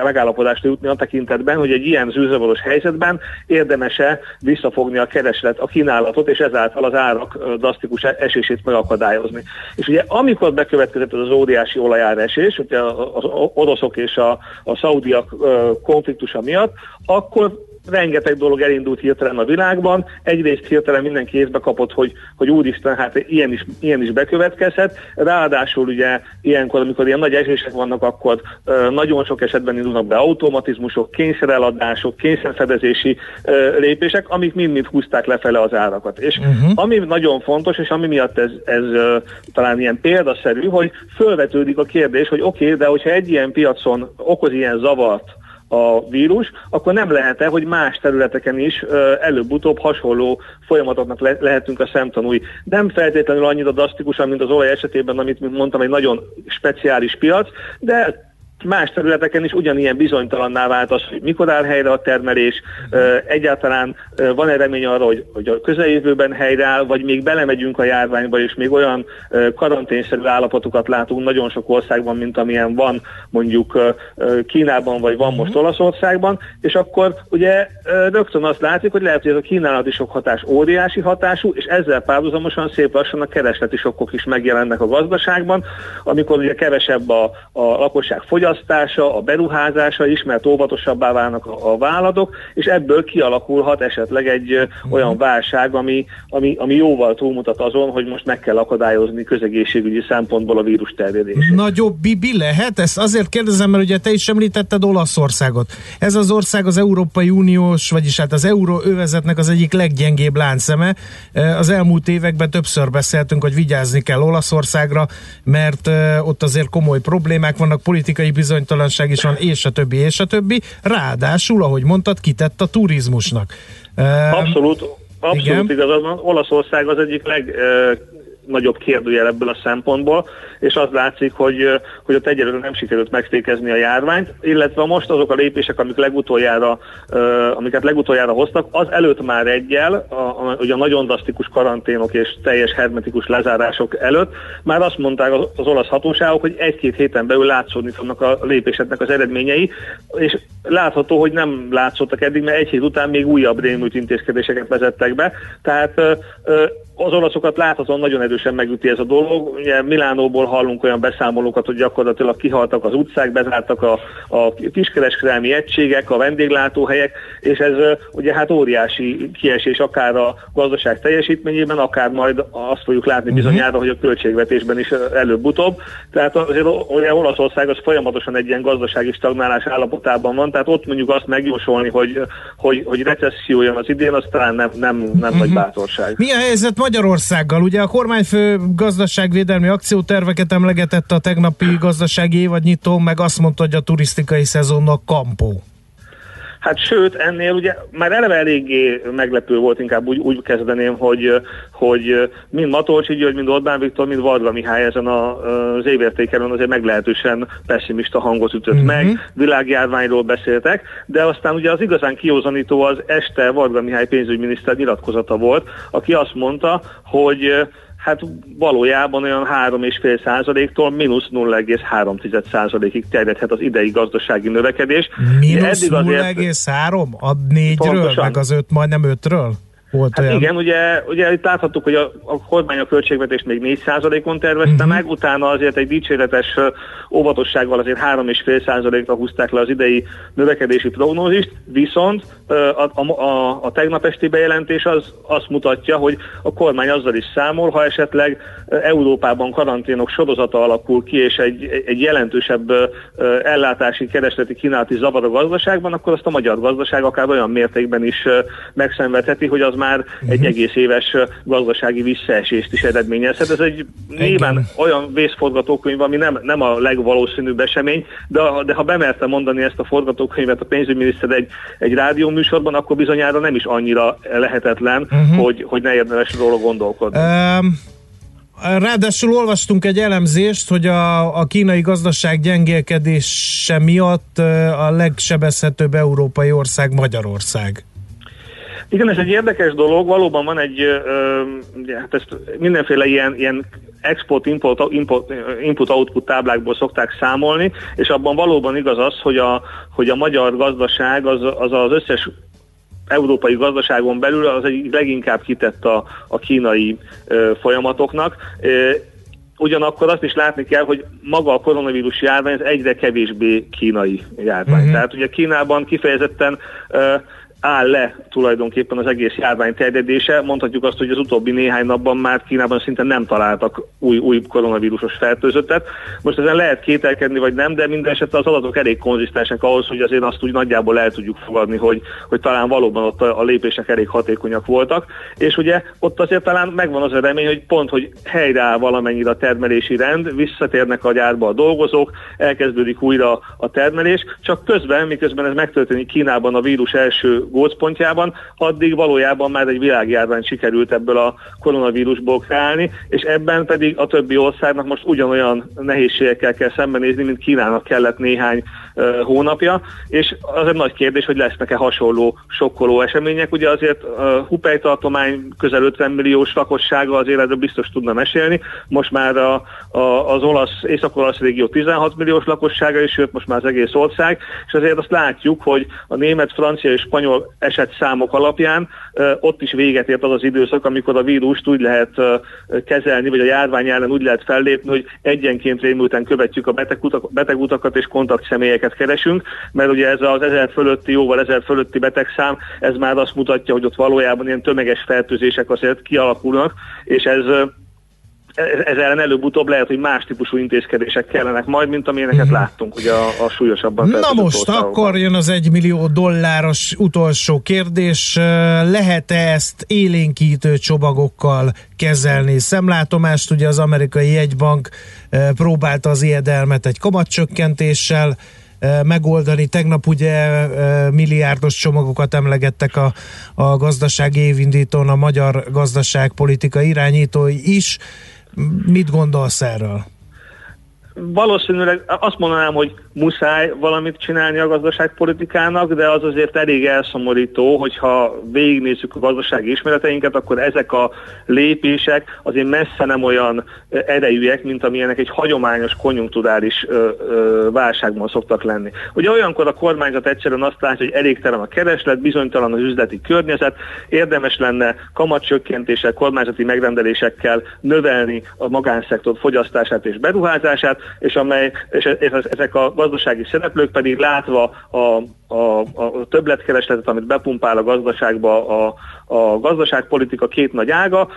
megállapodást jutni a tekintetben, hogy egy ilyen zűzavaros helyzetben érdemese visszafogni a kereslet, a kínálatot, és ezáltal az árak drasztikus esését megakadályozni. És ugye amikor bekövetkezett az óriási olajáresés, ugye az oroszok és a, a szaudiak konfliktusa miatt, akkor rengeteg dolog elindult hirtelen a világban. Egyrészt hirtelen mindenki észbe kapott, hogy, hogy úristen, hát ilyen is, ilyen is bekövetkezhet. Ráadásul ugye ilyenkor, amikor ilyen nagy esések vannak, akkor ö, nagyon sok esetben indulnak be automatizmusok, kényszereladások, kényszerfedezési ö, lépések, amik mind-mind húzták lefele az árakat. És uh-huh. ami nagyon fontos, és ami miatt ez, ez ö, talán ilyen példaszerű, hogy fölvetődik a kérdés, hogy oké, okay, de hogyha egy ilyen piacon okoz ilyen zavart, a vírus, akkor nem lehet-e, hogy más területeken is előbb-utóbb hasonló folyamatoknak le- lehetünk a szemtanúi. Nem feltétlenül annyira drasztikusan, mint az olaj esetében, amit mint mondtam, egy nagyon speciális piac, de más területeken is ugyanilyen bizonytalanná vált az, hogy mikor áll helyre a termelés, egyáltalán van-e remény arra, hogy, hogy a közeljövőben helyreáll, vagy még belemegyünk a járványba, és még olyan karanténszerű állapotokat látunk nagyon sok országban, mint amilyen van mondjuk Kínában, vagy van most Olaszországban, és akkor ugye rögtön azt látjuk, hogy lehet, hogy ez a kínálati sok hatás óriási hatású, és ezzel párhuzamosan szép lassan a keresleti sokkok is megjelennek a gazdaságban, amikor ugye kevesebb a, a lakosság fogyasztás, fogyasztása, a beruházása is, mert óvatosabbá válnak a, a vállalatok, és ebből kialakulhat esetleg egy uh-huh. olyan válság, ami, ami, ami jóval túlmutat azon, hogy most meg kell akadályozni közegészségügyi szempontból a vírus terjedését. Nagyobb bibi lehet? Ezt azért kérdezem, mert ugye te is említetted Olaszországot. Ez az ország az Európai Uniós, vagyis hát az euróövezetnek az egyik leggyengébb láncszeme. Az elmúlt években többször beszéltünk, hogy vigyázni kell Olaszországra, mert ott azért komoly problémák vannak, politikai bizonytalanság is van, és a többi, és a többi. Ráadásul, ahogy mondtad, kitett a turizmusnak. Abszolút, abszolút igazad van. Olaszország az egyik leg legnagyobb kérdőjel ebből a szempontból, és az látszik, hogy, hogy ott egyelőre nem sikerült megfékezni a járványt, illetve most azok a lépések, amik legutoljára, amiket legutoljára hoztak, az előtt már egyel, a, a, a nagyon drasztikus karanténok és teljes hermetikus lezárások előtt, már azt mondták az, az olasz hatóságok, hogy egy-két héten belül látszódni fognak a lépéseknek az eredményei, és látható, hogy nem látszottak eddig, mert egy hét után még újabb rémült intézkedéseket vezettek be. Tehát az olaszokat láthatóan nagyon erősen megüti ez a dolog. Ugye Milánóból hallunk olyan beszámolókat, hogy gyakorlatilag kihaltak az utcák, bezártak a, a kiskereskedelmi egységek, a vendéglátóhelyek, és ez ugye hát óriási kiesés akár a gazdaság teljesítményében, akár majd azt fogjuk látni mhm. bizonyára, hogy a költségvetésben is előbb-utóbb. Tehát azért ugye Olaszország az folyamatosan egy ilyen gazdasági stagnálás állapotában van, tehát ott mondjuk azt megjósolni, hogy, hogy, hogy recesszió jön az idén, az talán nem, nem, nem uh-huh. nagy bátorság. Mi a helyzet Magyarországgal. Ugye a kormányfő gazdaságvédelmi akcióterveket emlegetett a tegnapi gazdasági évadnyitó, meg azt mondta, hogy a turisztikai szezonnak kampó. Hát sőt, ennél ugye már eleve eléggé meglepő volt, inkább úgy, úgy kezdeném, hogy, hogy mind Matolcsi György, mind Orbán Viktor, mind Varga Mihály ezen az évértékelőn azért meglehetősen pessimista hangot ütött uh-huh. meg, világjárványról beszéltek, de aztán ugye az igazán kiózanító az este Varga Mihály pénzügyminiszter nyilatkozata volt, aki azt mondta, hogy hát valójában olyan 3,5 százaléktól mínusz 0,3 százalékig terjedhet az idei gazdasági növekedés. Mínusz 0,3? A négyről, meg az öt, majdnem ötről? Volt hát olyan... igen, ugye, ugye itt láthattuk, hogy a, a kormány a költségvetést még 4%-on tervezte uh-huh. meg, utána azért egy dicséretes óvatossággal azért 3,5%-ra húzták le az idei növekedési prognózist, viszont a, a, a, a tegnap esti bejelentés az azt mutatja, hogy a kormány azzal is számol, ha esetleg Európában karanténok sorozata alakul ki, és egy, egy jelentősebb ellátási, keresleti kínálati zavar a gazdaságban, akkor azt a magyar gazdaság akár olyan mértékben is megszenvedheti, hogy az már egy egész éves gazdasági visszaesést is eredményezhet. Ez egy nyilván olyan vészforgatókönyv, ami nem, nem a legvalószínűbb esemény, de, de ha bemerte mondani ezt a forgatókönyvet a pénzügyminiszter egy, egy rádióműsorban, akkor bizonyára nem is annyira lehetetlen, uh-huh. hogy, hogy ne érdemes róla gondolkodni. Um... Ráadásul olvastunk egy elemzést, hogy a, a kínai gazdaság gyengélkedése miatt a legsebezhetőbb európai ország Magyarország. Igen, ez egy érdekes dolog, valóban van egy, uh, hát ezt mindenféle ilyen, ilyen export, import, input, output táblákból szokták számolni, és abban valóban igaz az, hogy a, hogy a magyar gazdaság az az, az összes európai gazdaságon belül az egy leginkább kitett a, a kínai ö, folyamatoknak. Ö, ugyanakkor azt is látni kell, hogy maga a koronavírus járvány ez egyre kevésbé kínai járvány. Uh-huh. Tehát ugye Kínában kifejezetten ö, áll le tulajdonképpen az egész járvány terjedése. Mondhatjuk azt, hogy az utóbbi néhány napban már Kínában szinte nem találtak új, új koronavírusos fertőzöttet. Most ezen lehet kételkedni, vagy nem, de minden esetre az adatok elég konzisztensek ahhoz, hogy azért azt úgy nagyjából el tudjuk fogadni, hogy, hogy talán valóban ott a, a lépések elég hatékonyak voltak. És ugye ott azért talán megvan az a remény, hogy pont, hogy helyreáll valamennyire a termelési rend, visszatérnek a gyárba a dolgozók, elkezdődik újra a termelés, csak közben, miközben ez megtörténik Kínában a vírus első gócpontjában, addig valójában már egy világjárvány sikerült ebből a koronavírusból kreálni, és ebben pedig a többi országnak most ugyanolyan nehézségekkel kell szembenézni, mint Kínának kellett néhány hónapja, és az egy nagy kérdés, hogy lesznek-e hasonló sokkoló események. Ugye azért uh, Hupej tartomány közel 50 milliós lakossága az életről biztos tudna mesélni, most már a, a, az olasz, észak-olasz régió 16 milliós lakossága, és sőt most már az egész ország, és azért azt látjuk, hogy a német, francia és spanyol eset számok alapján ott is véget ért az az időszak, amikor a vírust úgy lehet kezelni, vagy a járvány ellen úgy lehet fellépni, hogy egyenként rémülten követjük a betegutak, betegutakat és kontaktszemélyeket keresünk, mert ugye ez az ezer fölötti, jóval ezer fölötti betegszám, ez már azt mutatja, hogy ott valójában ilyen tömeges fertőzések azért kialakulnak, és ez ez ellen előbb-utóbb lehet, hogy más típusú intézkedések kellenek majd, mint amilyeneket mm. láttunk ugye a, a súlyosabban. Na most, akkor jön az egy millió dolláros utolsó kérdés. Lehet-e ezt élénkítő csomagokkal kezelni? Szemlátomást ugye az amerikai jegybank próbálta az ijedelmet egy kamatcsökkentéssel, megoldani. Tegnap ugye milliárdos csomagokat emlegettek a, a gazdasági évindítón a magyar gazdaságpolitika irányítói is Mit gondolsz erről? Valószínűleg azt mondanám, hogy muszáj valamit csinálni a gazdaságpolitikának, de az azért elég elszomorító, hogyha végignézzük a gazdasági ismereteinket, akkor ezek a lépések azért messze nem olyan erejűek, mint amilyenek egy hagyományos konjunkturális ö, ö, válságban szoktak lenni. Ugye olyankor a kormányzat egyszerűen azt látja, hogy elégtelen a kereslet, bizonytalan az üzleti környezet, érdemes lenne kamatcsökkentéssel, kormányzati megrendelésekkel növelni a magánszektor fogyasztását és beruházását, és, amely, és ezek a gazdasági szereplők pedig látva a, a, a többletkeresletet, amit bepumpál a gazdaságba a, a gazdaságpolitika két nagy ága,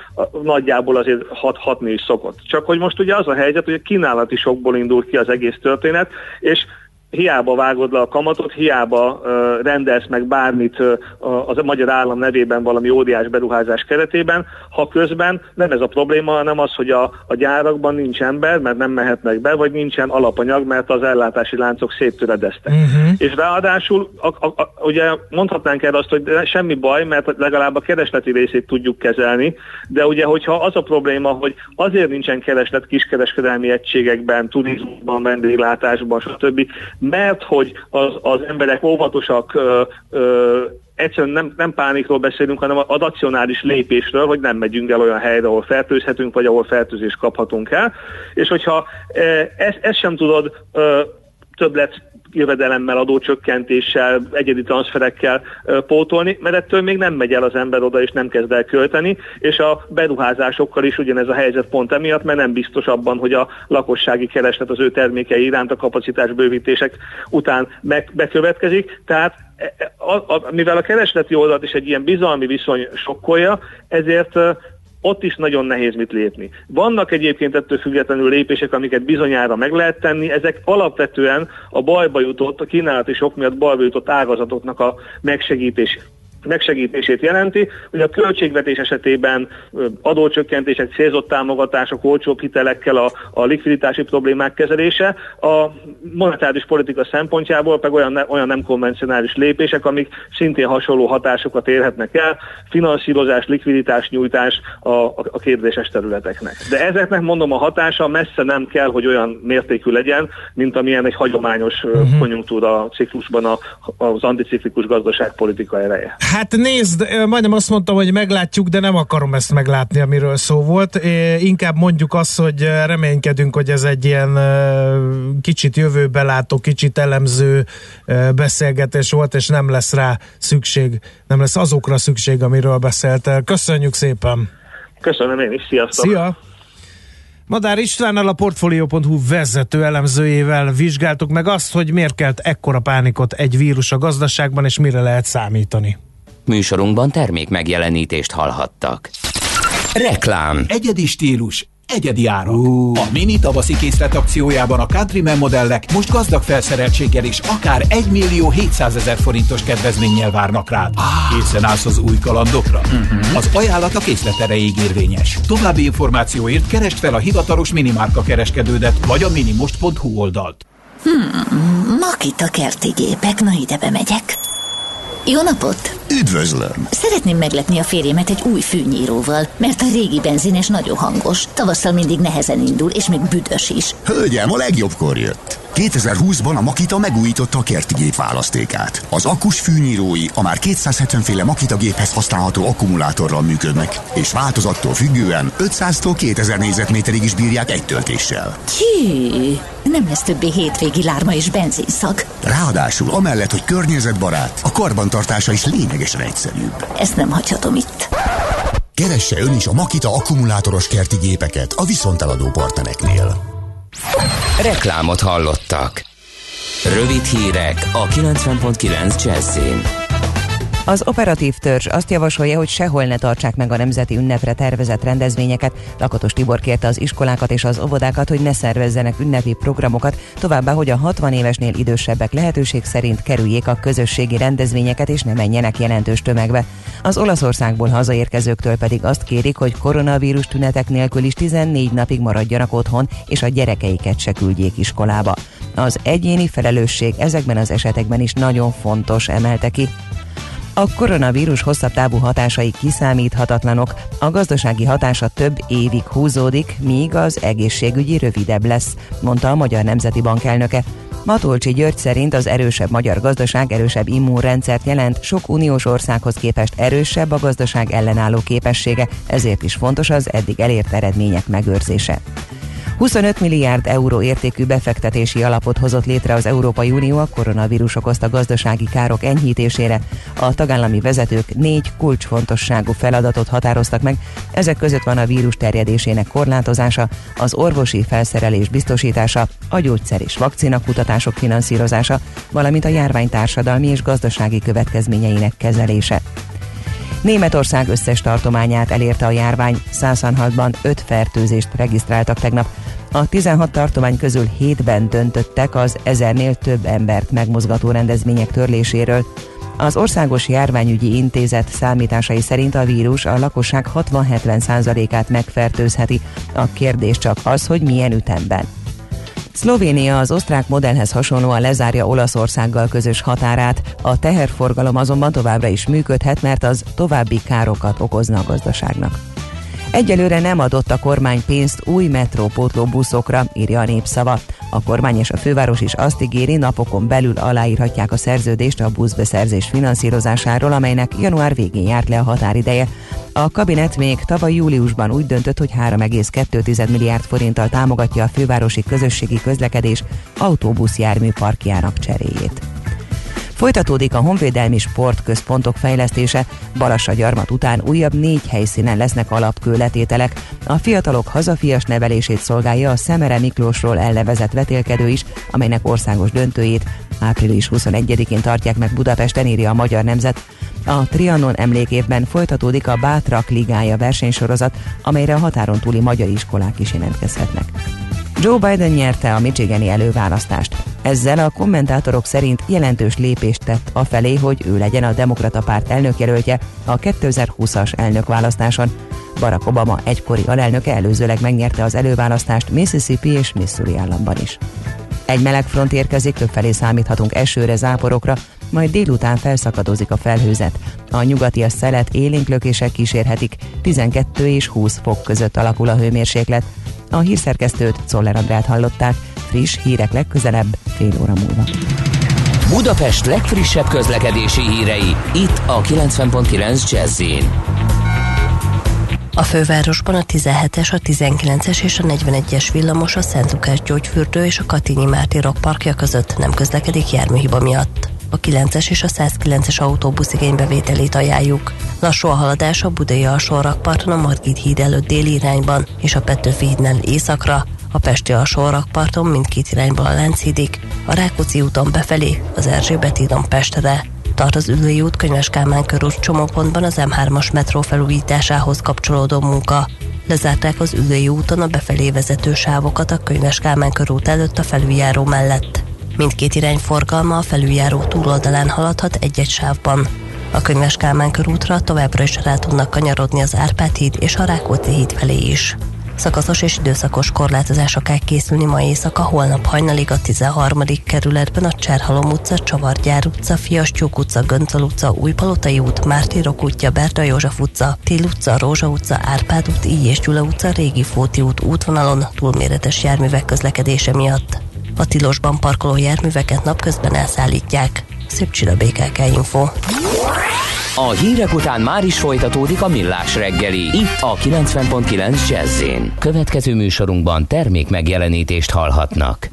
nagyjából azért hat, hatni is szokott. Csak hogy most ugye az a helyzet, hogy a kínálati sokból indul ki az egész történet, és hiába vágod le a kamatot, hiába uh, rendelsz meg bármit uh, az a magyar állam nevében valami óriás beruházás keretében, ha közben nem ez a probléma, hanem az, hogy a, a gyárakban nincs ember, mert nem mehetnek be, vagy nincsen alapanyag, mert az ellátási láncok széttöredeztek. Uh-huh. És ráadásul a, a, a, ugye mondhatnánk erre azt, hogy semmi baj, mert legalább a keresleti részét tudjuk kezelni, de ugye, hogyha az a probléma, hogy azért nincsen kereslet kiskereskedelmi egységekben, turizmusban, vendéglátásban, stb., mert hogy az, az emberek óvatosak, ö, ö, egyszerűen nem, nem pánikról beszélünk, hanem a racionális lépésről, hogy nem megyünk el olyan helyre, ahol fertőzhetünk, vagy ahol fertőzést kaphatunk el. És hogyha ezt, ezt sem tudod többlet jövedelemmel, adócsökkentéssel, egyedi transferekkel pótolni, mert ettől még nem megy el az ember oda, és nem kezd el költeni, és a beruházásokkal is ugyanez a helyzet pont emiatt, mert nem biztos abban, hogy a lakossági kereslet az ő termékei iránt a kapacitás bővítések után meg, bekövetkezik, tehát e, e, a, a, mivel a keresleti oldalt is egy ilyen bizalmi viszony sokkolja, ezért ott is nagyon nehéz mit lépni. Vannak egyébként ettől függetlenül lépések, amiket bizonyára meg lehet tenni, ezek alapvetően a bajba jutott, a kínálati sok miatt bajba jutott ágazatoknak a megsegítés megsegítését jelenti, hogy a költségvetés esetében adócsökkentések, célzott támogatások, olcsóbb hitelekkel a, a likviditási problémák kezelése, a monetáris politika szempontjából pedig olyan, olyan nem konvencionális lépések, amik szintén hasonló hatásokat érhetnek el, finanszírozás, likviditás nyújtás a, a, a kérdéses területeknek. De ezeknek mondom a hatása messze nem kell, hogy olyan mértékű legyen, mint amilyen egy hagyományos uh-huh. konjunktúra ciklusban a, az anticiklikus gazdaságpolitika ereje. Hát nézd, majdnem azt mondtam, hogy meglátjuk, de nem akarom ezt meglátni, amiről szó volt. Inkább mondjuk azt, hogy reménykedünk, hogy ez egy ilyen kicsit jövőbe látó, kicsit elemző beszélgetés volt, és nem lesz rá szükség, nem lesz azokra szükség, amiről beszéltél. Köszönjük szépen! Köszönöm én is, sziasztok! Szia! Madár Istvánnal a Portfolio.hu vezető elemzőjével vizsgáltuk meg azt, hogy miért kelt ekkora pánikot egy vírus a gazdaságban, és mire lehet számítani. Műsorunkban termék megjelenítést hallhattak. Reklám. Egyedi stílus, egyedi árak. Uh. A mini tavaszi készlet akciójában a Countryman modellek most gazdag felszereltséggel és akár 1 millió 700 ezer forintos kedvezménnyel várnak rád. Ah. Készen állsz az új kalandokra? Uh-huh. Az ajánlat a készlet erejéig érvényes. További információért keresd fel a hivatalos minimárka kereskedődet vagy a minimost.hu oldalt. Hmm, Makita kerti gépek, na ide bemegyek. Jó napot! Üdvözlöm! Szeretném meglepni a férjemet egy új fűnyíróval, mert a régi benzines nagyon hangos. Tavasszal mindig nehezen indul, és még büdös is. Hölgyem, a legjobbkor jött. 2020-ban a Makita megújította a kerti gép választékát. Az akkus fűnyírói a már 270 féle Makita géphez használható akkumulátorral működnek, és változattól függően 500-tól 2000 négyzetméterig is bírják egy töltéssel. Hű, nem lesz többé hétvégi lárma és benzinszak. Ráadásul amellett, hogy környezetbarát, a karbantartása is lényegesen egyszerűbb. Ezt nem hagyhatom itt. Keresse ön is a Makita akkumulátoros kerti gépeket a viszonteladó partnereknél. Reklámot hallottak. Rövid hírek a 90.9 Jazzin. Az operatív törzs azt javasolja, hogy sehol ne tartsák meg a nemzeti ünnepre tervezett rendezvényeket. Lakatos Tibor kérte az iskolákat és az óvodákat, hogy ne szervezzenek ünnepi programokat, továbbá, hogy a 60 évesnél idősebbek lehetőség szerint kerüljék a közösségi rendezvényeket és ne menjenek jelentős tömegbe. Az Olaszországból hazaérkezőktől pedig azt kérik, hogy koronavírus tünetek nélkül is 14 napig maradjanak otthon, és a gyerekeiket se küldjék iskolába. Az egyéni felelősség ezekben az esetekben is nagyon fontos, emelte ki. A koronavírus hosszabb távú hatásai kiszámíthatatlanok, a gazdasági hatása több évig húzódik, míg az egészségügyi rövidebb lesz, mondta a Magyar Nemzeti Bank elnöke. Matolcsi György szerint az erősebb magyar gazdaság erősebb immunrendszert jelent, sok uniós országhoz képest erősebb a gazdaság ellenálló képessége, ezért is fontos az eddig elért eredmények megőrzése. 25 milliárd euró értékű befektetési alapot hozott létre az Európai Unió a koronavírus okozta gazdasági károk enyhítésére. A tagállami vezetők négy kulcsfontosságú feladatot határoztak meg, ezek között van a vírus terjedésének korlátozása, az orvosi felszerelés biztosítása, a gyógyszer és vakcina kutatások finanszírozása, valamint a járvány társadalmi és gazdasági következményeinek kezelése. Németország összes tartományát elérte a járvány, 106-ban 5 fertőzést regisztráltak tegnap. A 16 tartomány közül 7-ben döntöttek az ezernél több embert megmozgató rendezvények törléséről. Az Országos Járványügyi Intézet számításai szerint a vírus a lakosság 60-70%-át megfertőzheti. A kérdés csak az, hogy milyen ütemben. Szlovénia az osztrák modellhez hasonlóan lezárja Olaszországgal közös határát, a teherforgalom azonban továbbra is működhet, mert az további károkat okozna a gazdaságnak. Egyelőre nem adott a kormány pénzt új metrópótló buszokra, írja a népszava. A kormány és a főváros is azt ígéri, napokon belül aláírhatják a szerződést a buszbeszerzés finanszírozásáról, amelynek január végén járt le a határideje. A kabinet még tavaly júliusban úgy döntött, hogy 3,2 milliárd forinttal támogatja a fővárosi közösségi közlekedés autóbuszjármű parkjának cseréjét. Folytatódik a honvédelmi sportközpontok fejlesztése, Balassa gyarmat után újabb négy helyszínen lesznek alapkőletételek. A fiatalok hazafias nevelését szolgálja a Szemere Miklósról elnevezett vetélkedő is, amelynek országos döntőjét április 21-én tartják meg Budapesten, írja a Magyar Nemzet. A Trianon emlékévben folytatódik a Bátrak Ligája versenysorozat, amelyre a határon túli magyar iskolák is jelentkezhetnek. Joe Biden nyerte a Michigani előválasztást. Ezzel a kommentátorok szerint jelentős lépést tett afelé, hogy ő legyen a demokrata párt elnökjelöltje a 2020-as elnökválasztáson. Barack Obama egykori alelnöke előzőleg megnyerte az előválasztást Mississippi és Missouri államban is. Egy meleg front érkezik, többfelé számíthatunk esőre, záporokra, majd délután felszakadozik a felhőzet. A nyugati szelet élénklökések kísérhetik, 12 és 20 fok között alakul a hőmérséklet. A hírszerkesztőt Czoller Andrát hallották, friss hírek legközelebb fél óra múlva. Budapest legfrissebb közlekedési hírei, itt a 90.9 jazz a fővárosban a 17-es, a 19-es és a 41-es villamos a Szent Lukás gyógyfürdő és a Katinyi Mártírok parkja között nem közlekedik járműhiba miatt. A 9-es és a 109-es autóbusz igénybevételét ajánljuk. Lassú a haladás a Budai alsórakparton a Margit híd előtt déli irányban és a Petőfi hídnál északra, a Pesti alsórakparton mindkét irányból a Lánchídig, a Rákóczi úton befelé, az Erzsébet hídon Pestre, tart az Ülői út Könyves Kálmán körút csomópontban az M3-as metró felújításához kapcsolódó munka. Lezárták az Ülői úton a befelé vezető sávokat a Könyves Kálmán körút előtt a felüljáró mellett. Mindkét irány forgalma a felüljáró túloldalán haladhat egy-egy sávban. A Könyves Kálmán körútra továbbra is rá tudnak kanyarodni az Árpád híd és a Rákóczi híd felé is. Szakaszos és időszakos korlátozások kell készülni ma éjszaka, holnap hajnalig a 13. kerületben a Cserhalom utca, Csavargyár utca, Fiastyók utca, Göncöl utca, Újpalotai út, Mártírok útja, Berta József utca, Tél utca, Rózsa utca, Árpád út, Így és Gyula utca, Régi Fóti út útvonalon túlméretes járművek közlekedése miatt. A tilosban parkoló járműveket napközben elszállítják. Szép csilla BKK Info. A hírek után már is folytatódik a millás reggeli. Itt a 90.9 jazz Következő műsorunkban termék megjelenítést hallhatnak.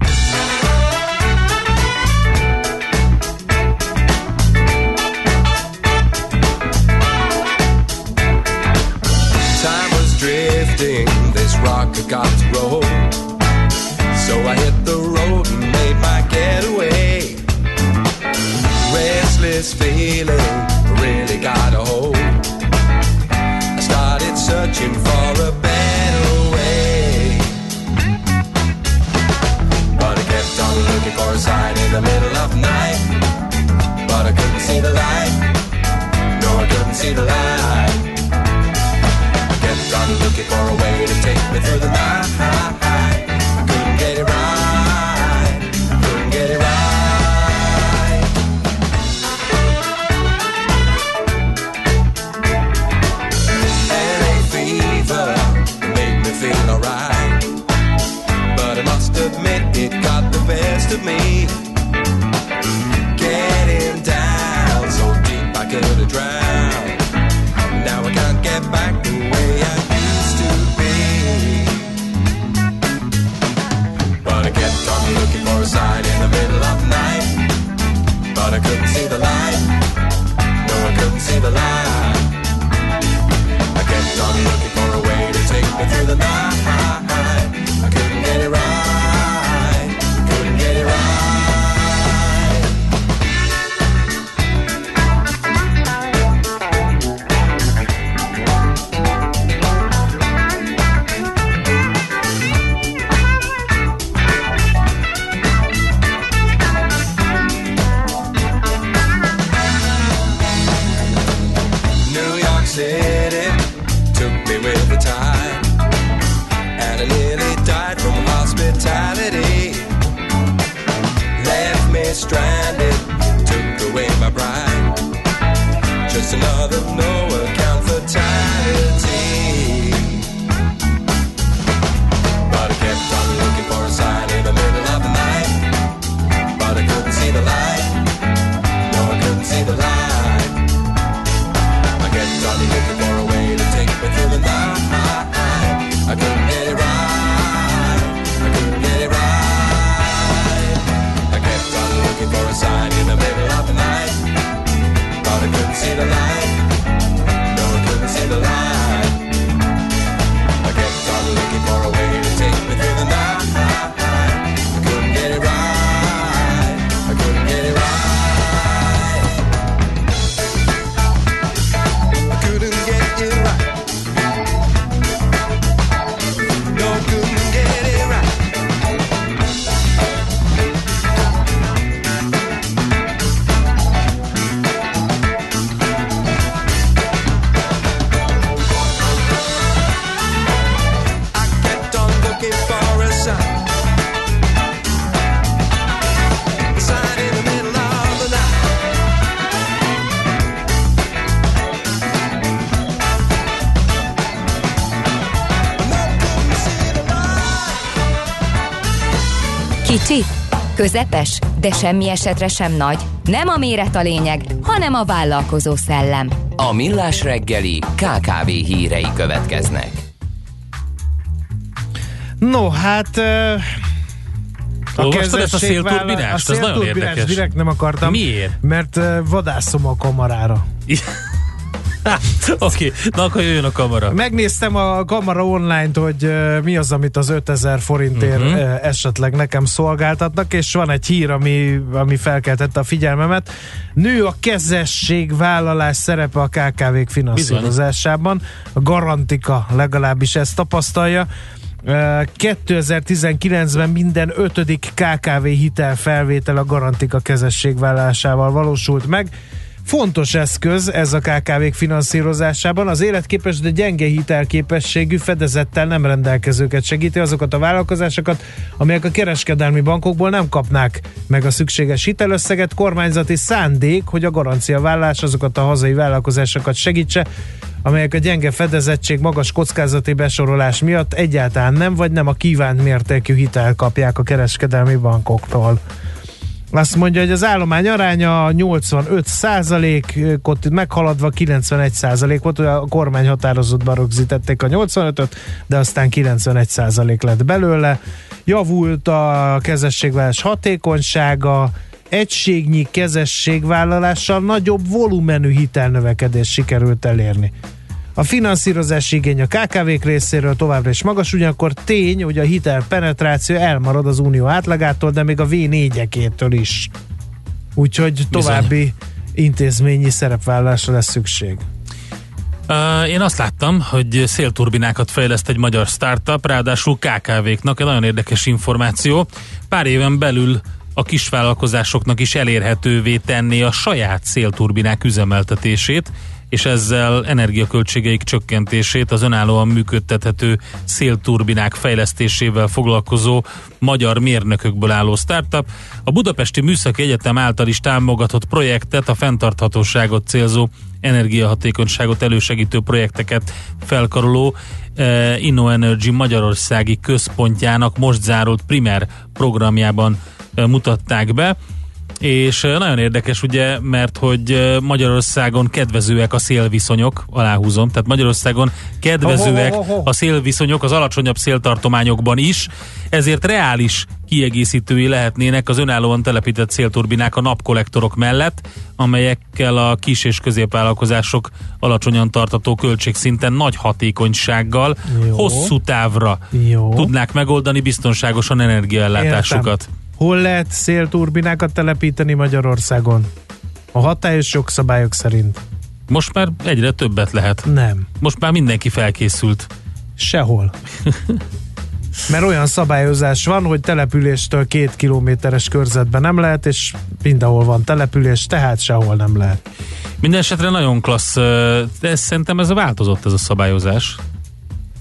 Time was drifting, this rock got roll. So I hit the road and made my getaway. Restless feeling the middle of the night. But I couldn't see the light. No, I couldn't see the light. I kept on looking for a way to take me through the night. Közepes, de semmi esetre sem nagy. Nem a méret a lényeg, hanem a vállalkozó szellem. A Millás reggeli KKV hírei következnek. No, hát... ö, Olvastad ezt a szélturbinást? A Ez nagyon szélturbinást érdekes. direkt nem akartam. Miért? Mert vadászom a kamarára. Oké, na akkor jöjjön a kamera. Megnéztem a kamera online-t, hogy mi az, amit az 5000 forintért ö, esetleg nekem szolgáltatnak, és van egy hír, ami, ami felkeltette a figyelmemet. Nő a kezességvállalás szerepe a KKV-k finanszírozásában. A Garantika legalábbis ezt tapasztalja. Ö, 2019-ben minden ötödik KKV hitel felvétel a Garantika kezességvállalásával valósult meg. Fontos eszköz ez a KKV-k finanszírozásában. Az életképes, de gyenge hitelképességű fedezettel nem rendelkezőket segíti azokat a vállalkozásokat, amelyek a kereskedelmi bankokból nem kapnák meg a szükséges hitelösszeget. Kormányzati szándék, hogy a garanciavállás azokat a hazai vállalkozásokat segítse, amelyek a gyenge fedezettség, magas kockázati besorolás miatt egyáltalán nem, vagy nem a kívánt mértékű hitel kapják a kereskedelmi bankoktól. Azt mondja, hogy az állomány aránya 85 ot meghaladva 91 volt, ugye a kormány határozatban rögzítették a 85-öt, de aztán 91% lett belőle. Javult a kezességvállalás hatékonysága, egységnyi kezességvállalással nagyobb volumenű hitelnövekedés sikerült elérni. A finanszírozási igény a KKV-k részéről továbbra is magas, ugyanakkor tény, hogy a hitel penetráció elmarad az unió átlagától, de még a V4-ekétől is. Úgyhogy további intézményi szerepvállalásra lesz szükség. Én azt láttam, hogy szélturbinákat fejleszt egy magyar startup, ráadásul KKV-knak, egy nagyon érdekes információ. Pár éven belül a kisvállalkozásoknak is elérhetővé tenni a saját szélturbinák üzemeltetését, és ezzel energiaköltségeik csökkentését az önállóan működtethető szélturbinák fejlesztésével foglalkozó magyar mérnökökből álló startup. A Budapesti Műszaki Egyetem által is támogatott projektet, a fenntarthatóságot célzó energiahatékonyságot elősegítő projekteket felkaroló eh, InnoEnergy Magyarországi központjának most zárult primer programjában eh, mutatták be. És nagyon érdekes ugye, mert hogy Magyarországon kedvezőek a szélviszonyok, aláhúzom, tehát Magyarországon kedvezőek Ho, ho, ho, ho. a szélviszonyok az alacsonyabb széltartományokban is, ezért reális kiegészítői lehetnének az önállóan telepített szélturbinák a napkollektorok mellett, amelyekkel a kis és középvállalkozások alacsonyan tartató költségszinten nagy hatékonysággal, Jó. hosszú távra Jó. tudnák megoldani biztonságosan energiaellátásukat. Értem. Hol lehet szélturbinákat telepíteni Magyarországon? A hatályos jogszabályok szerint. Most már egyre többet lehet. Nem. Most már mindenki felkészült. Sehol. Mert olyan szabályozás van, hogy településtől két kilométeres körzetben nem lehet, és mindenhol van település, tehát sehol nem lehet. Minden esetre nagyon klassz, de szerintem ez a változott ez a szabályozás.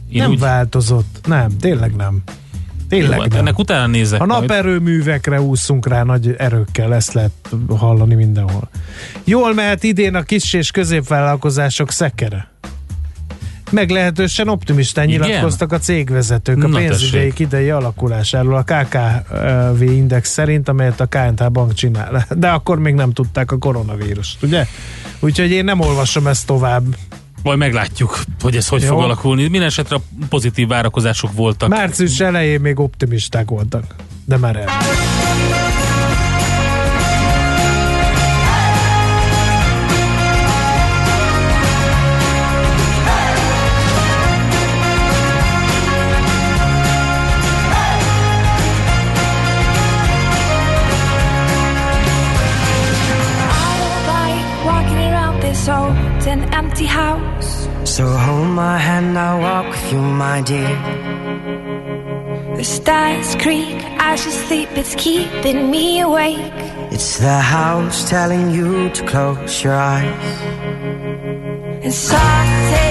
Én nem úgy- változott. Nem, tényleg nem. Tényleg Jó, hát ennek utána nézek A majd. naperőművekre úszunk rá nagy erőkkel, ezt lehet hallani mindenhol. Jól mehet idén a kis és középvállalkozások szekere. Meglehetősen optimistán Igen? nyilatkoztak a cégvezetők a Na pénzügyeik idei alakulásáról a KKV index szerint, amelyet a KNH bank csinál. De akkor még nem tudták a koronavírust, ugye? Úgyhogy én nem olvasom ezt tovább. Majd meglátjuk, hogy ez hogy Jó. fog alakulni. Minden esetre pozitív várakozások voltak. Március elején még optimisták voltak, de már el. Empty house. So hold my hand, I'll walk with you, my dear. The stars creak as you sleep, it's keeping me awake. It's the house telling you to close your eyes. And some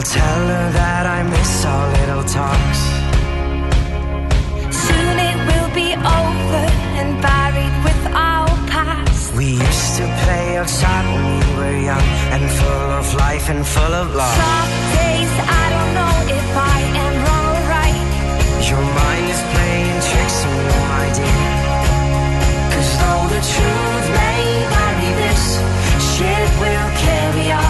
Well, tell her that I miss our little talks. Soon it will be over and buried with our past. We used to play outside when we were young and full of life and full of love. Some days I don't know if I am wrong or right. Your mind is playing tricks on you, my dear. Cause though the truth may vary, this ship will carry our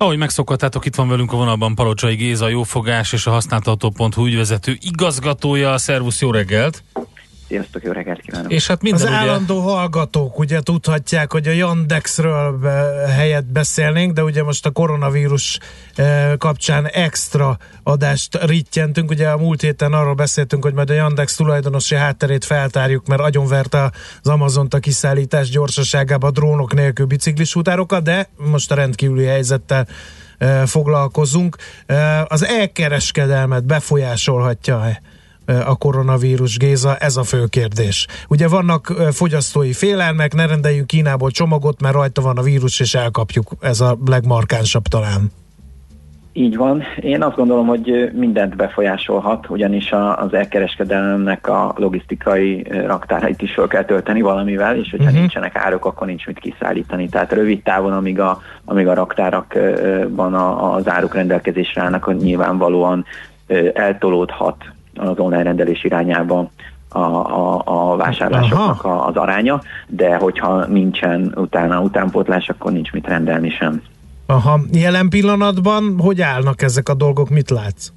Ahogy megszokhattátok, itt van velünk a vonalban Palocsai Géza, a Jófogás és a használtató.hu ügyvezető igazgatója. Szervusz, jó reggelt! Sziasztok, jó reggelt kívánok! És hát Az minden ugye... állandó hallgatók ugye tudhatják, hogy a Yandexről helyett beszélnénk, de ugye most a koronavírus eh, kapcsán extra adást rittyentünk. Ugye a múlt héten arról beszéltünk, hogy majd a Yandex tulajdonosi hátterét feltárjuk, mert agyonverte az Amazont a kiszállítás gyorsaságába a drónok nélkül biciklis utárokat, de most a rendkívüli helyzettel eh, foglalkozunk. Eh, Az elkereskedelmet befolyásolhatja-e a koronavírus, Géza, ez a fő kérdés. Ugye vannak fogyasztói félelmek, ne rendeljünk Kínából csomagot, mert rajta van a vírus, és elkapjuk. Ez a legmarkánsabb talán. Így van. Én azt gondolom, hogy mindent befolyásolhat, ugyanis az elkereskedelemnek a logisztikai raktárait is fel kell tölteni valamivel, és hogyha uh-huh. nincsenek árok, akkor nincs mit kiszállítani. Tehát rövid távon, amíg a, amíg a raktárakban az áruk rendelkezésre állnak, nyilvánvalóan eltolódhat az online rendelés irányába a, a, a vásárlásoknak a, az aránya, de hogyha nincsen utána utánpótlás, akkor nincs mit rendelni sem. Aha, jelen pillanatban hogy állnak ezek a dolgok, mit látsz?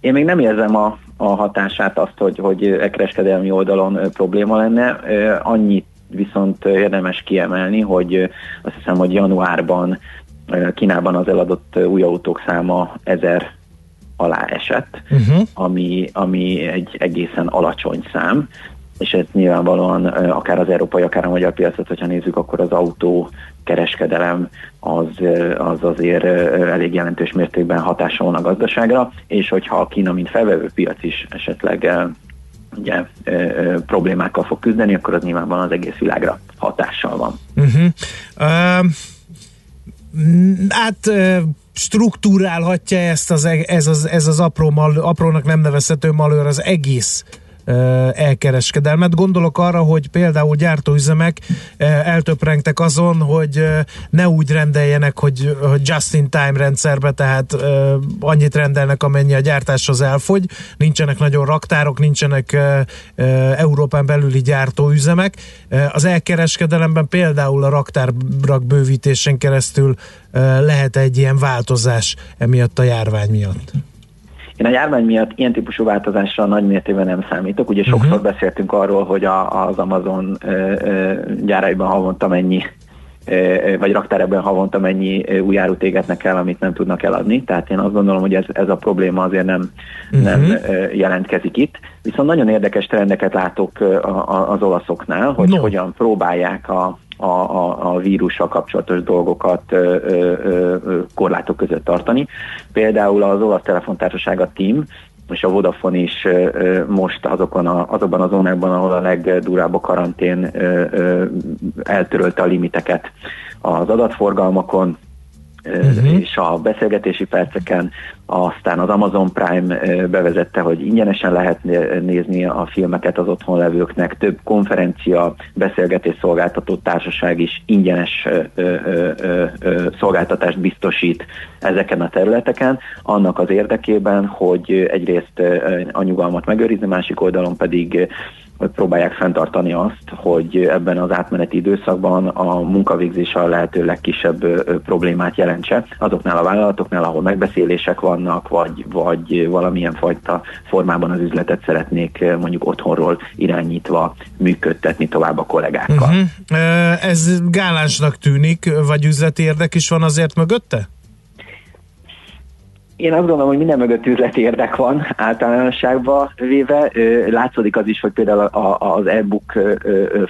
Én még nem érzem a, a hatását azt, hogy, hogy e kereskedelmi oldalon probléma lenne. Annyit viszont érdemes kiemelni, hogy azt hiszem, hogy januárban Kínában az eladott új autók száma ezer alá esett, Uh-huh. ami, ami egy egészen alacsony szám, és ez nyilvánvalóan akár az európai, akár a magyar piacot, hogyha nézzük, akkor az autó kereskedelem az, az azért elég jelentős mértékben hatással van a gazdaságra, és hogyha a Kína, mint felvevő piac is esetleg ugye, ö, ö, problémákkal fog küzdeni, akkor az nyilvánvalóan az egész világra hatással van. Uh-huh. Uh, uh, struktúrálhatja ezt az, e- ez az, ez az apró mal, aprónak nem nevezhető malőr az egész elkereskedelmet. Gondolok arra, hogy például gyártóüzemek eltöprengtek azon, hogy ne úgy rendeljenek, hogy, just-in-time rendszerbe, tehát annyit rendelnek, amennyi a gyártáshoz elfogy. Nincsenek nagyon raktárok, nincsenek Európán belüli gyártóüzemek. Az elkereskedelemben például a raktárak bővítésen keresztül lehet egy ilyen változás emiatt a járvány miatt. Én a járvány miatt ilyen típusú változásra nagy mértékben nem számítok. Ugye sokszor uh-huh. beszéltünk arról, hogy a, az Amazon ö, ö, gyáraiban havonta mennyi vagy raktárában havonta mennyi új árut égetnek el, amit nem tudnak eladni. Tehát én azt gondolom, hogy ez, ez a probléma azért nem, uh-huh. nem ö, jelentkezik itt. Viszont nagyon érdekes trendeket látok az olaszoknál, hogy no. hogyan próbálják a, a, a, a vírussal kapcsolatos dolgokat ö, ö, ö, korlátok között tartani. Például az olasz telefontársaság a TIM, és a Vodafone is most azokon a, azokban a zónákban, ahol a legdurább a karantén eltörölte a limiteket az adatforgalmakon, uh-huh. és a beszélgetési perceken, aztán az Amazon Prime bevezette, hogy ingyenesen lehet né- nézni a filmeket az otthon levőknek, több konferencia, beszélgetés szolgáltató társaság is ingyenes szolgáltatást biztosít ezeken a területeken, annak az érdekében, hogy egyrészt a nyugalmat megőrizni, másik oldalon pedig próbálják fenntartani azt, hogy ebben az átmeneti időszakban a munkavégzés a lehető legkisebb problémát jelentse azoknál a vállalatoknál, ahol megbeszélések vannak, vagy, vagy valamilyen fajta formában az üzletet szeretnék mondjuk otthonról irányítva működtetni tovább a kollégákkal. Uh-huh. Ez gálánsnak tűnik, vagy üzleti érdek is van azért mögötte? Én azt gondolom, hogy minden mögött üzleti érdek van általánosságban véve. Látszódik az is, hogy például az e-book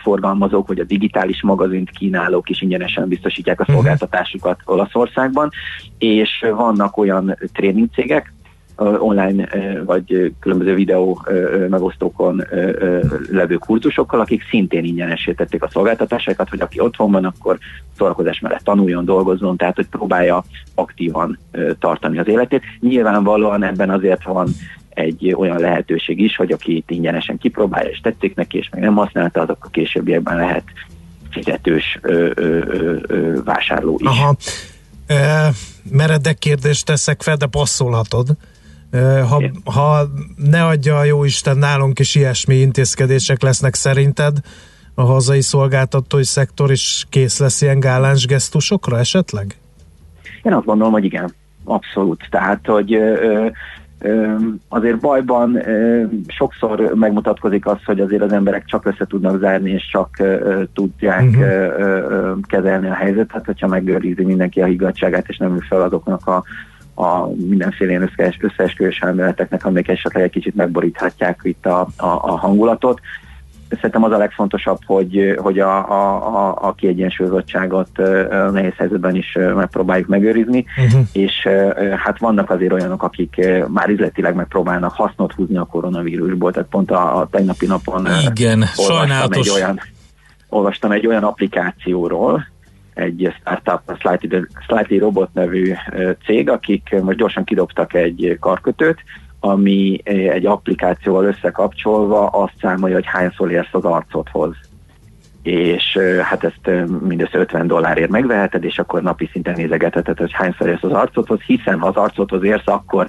forgalmazók, vagy a digitális magazint kínálók is ingyenesen biztosítják a szolgáltatásukat Olaszországban, és vannak olyan tréningcégek, online vagy különböző videó megosztókon levő kurzusokkal, akik szintén ingyenesítették a szolgáltatásaikat, hogy aki otthon van, akkor szórakozás mellett tanuljon, dolgozzon, tehát hogy próbálja aktívan tartani az életét. Nyilvánvalóan ebben azért van egy olyan lehetőség is, hogy aki itt ingyenesen kipróbálja, és tetszik neki, és meg nem használta, azok a későbbiekben lehet fizetős ö, ö, ö, vásárló is. Aha. E, meredek kérdést teszek fel, de passzolhatod. Ha, ha ne adja a jó Isten, nálunk is ilyesmi intézkedések lesznek szerinted, a hazai szolgáltatói szektor is kész lesz ilyen gáláns gesztusokra esetleg? Én azt gondolom, hogy igen, abszolút. Tehát, hogy ö, ö, azért bajban ö, sokszor megmutatkozik az, hogy azért az emberek csak össze tudnak zárni, és csak ö, tudják uh-huh. ö, ö, kezelni a helyzetet, hogyha megőrizi mindenki a higgadságát, és nem ül fel azoknak a a mindenféle ilyen összees, összeesküvés elméleteknek, amik esetleg egy kicsit megboríthatják itt a, a, a hangulatot. Szerintem az a legfontosabb, hogy, hogy a, a, a, a kiegyensúlyozottságot a nehéz helyzetben is megpróbáljuk megőrizni, uh-huh. és hát vannak azért olyanok, akik már üzletileg megpróbálnak hasznot húzni a koronavírusból, tehát pont a, a tegnapi napon Igen, olvastam sajnálatos. egy olyan olvastam egy olyan applikációról, egy startup, a Slightly, Slightly Robot nevű cég, akik most gyorsan kidobtak egy karkötőt, ami egy applikációval összekapcsolva azt számolja, hogy hányszor érsz az arcodhoz. És hát ezt mindössze 50 dollárért megveheted, és akkor napi szinten nézegetheted, hogy hányszor érsz az arcodhoz, hiszen ha az arcodhoz érsz, akkor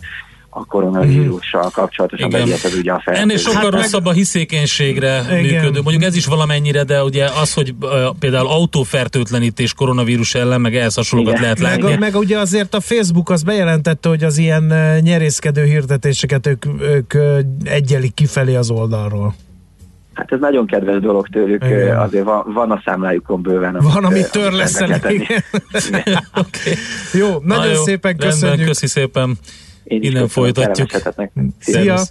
a koronavírussal kapcsolatosan Igen. beviheted ugye a Ennél fertőzést. sokkal rosszabb a hiszékenységre Igen. működő. Mondjuk ez is valamennyire, de ugye az, hogy ö, például autófertőtlenítés koronavírus ellen, meg ehhez hasonlókat lehet Meg, látni. meg ugye azért a Facebook az bejelentette, hogy az ilyen nyerészkedő hirdetéseket ők, ők egyelik kifelé az oldalról. Hát ez nagyon kedves dolog tőlük, Igen. azért van, van a számlájukon bőven. Van, ö, amit törlesztenek. rendelkezni. igen. Jó, nagyon Na jó, szépen rendben, köszönjük. Köszi szépen. Én is Innen folytatjuk. Szia!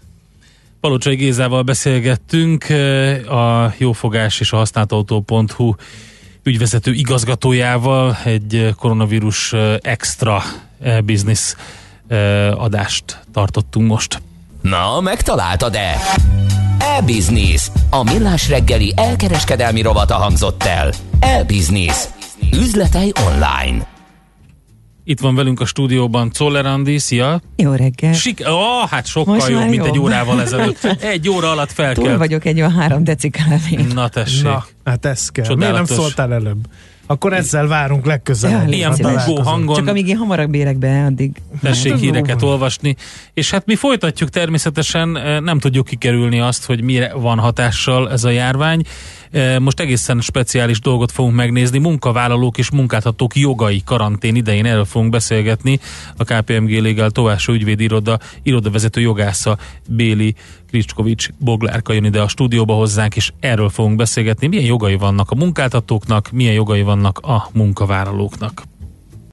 Palocsai Gézával beszélgettünk, eh, a jófogás és a használtautó.hu ügyvezető igazgatójával egy eh, koronavírus eh, extra business adást tartottunk most. Na, megtaláltad-e? E-Business. A millás reggeli elkereskedelmi rovata hangzott el. E-Business. Üzletei online. Itt van velünk a stúdióban Czoller Andi, szia! Jó reggel. Sik- oh, hát sokkal Most jobb, mint jobb. egy órával ezelőtt. Egy óra alatt Túl felkelt. vagyok egy olyan három decikálén. Na tessék. Na, hát ez kell. Csodálatos. Miért nem szóltál előbb? Akkor ezzel várunk legközelebb. Ja, Ilyen bugó hangon. Csak amíg én hamarabb bérek be, addig... Tessék híreket olvasni. És hát mi folytatjuk természetesen, eh, nem tudjuk kikerülni azt, hogy mire van hatással ez a járvány. Eh, Most egészen speciális dolgot fogunk megnézni, munkavállalók és munkáltatók jogai karantén idején erről fogunk beszélgetni. A KPMG Legal Továsó ügyvéd iroda, irodavezető jogásza Béli Kricskovics Boglárka jön ide a stúdióba hozzánk, és erről fogunk beszélgetni. Milyen jogai vannak a munkáltatóknak, milyen jogai vannak a munkavállalóknak.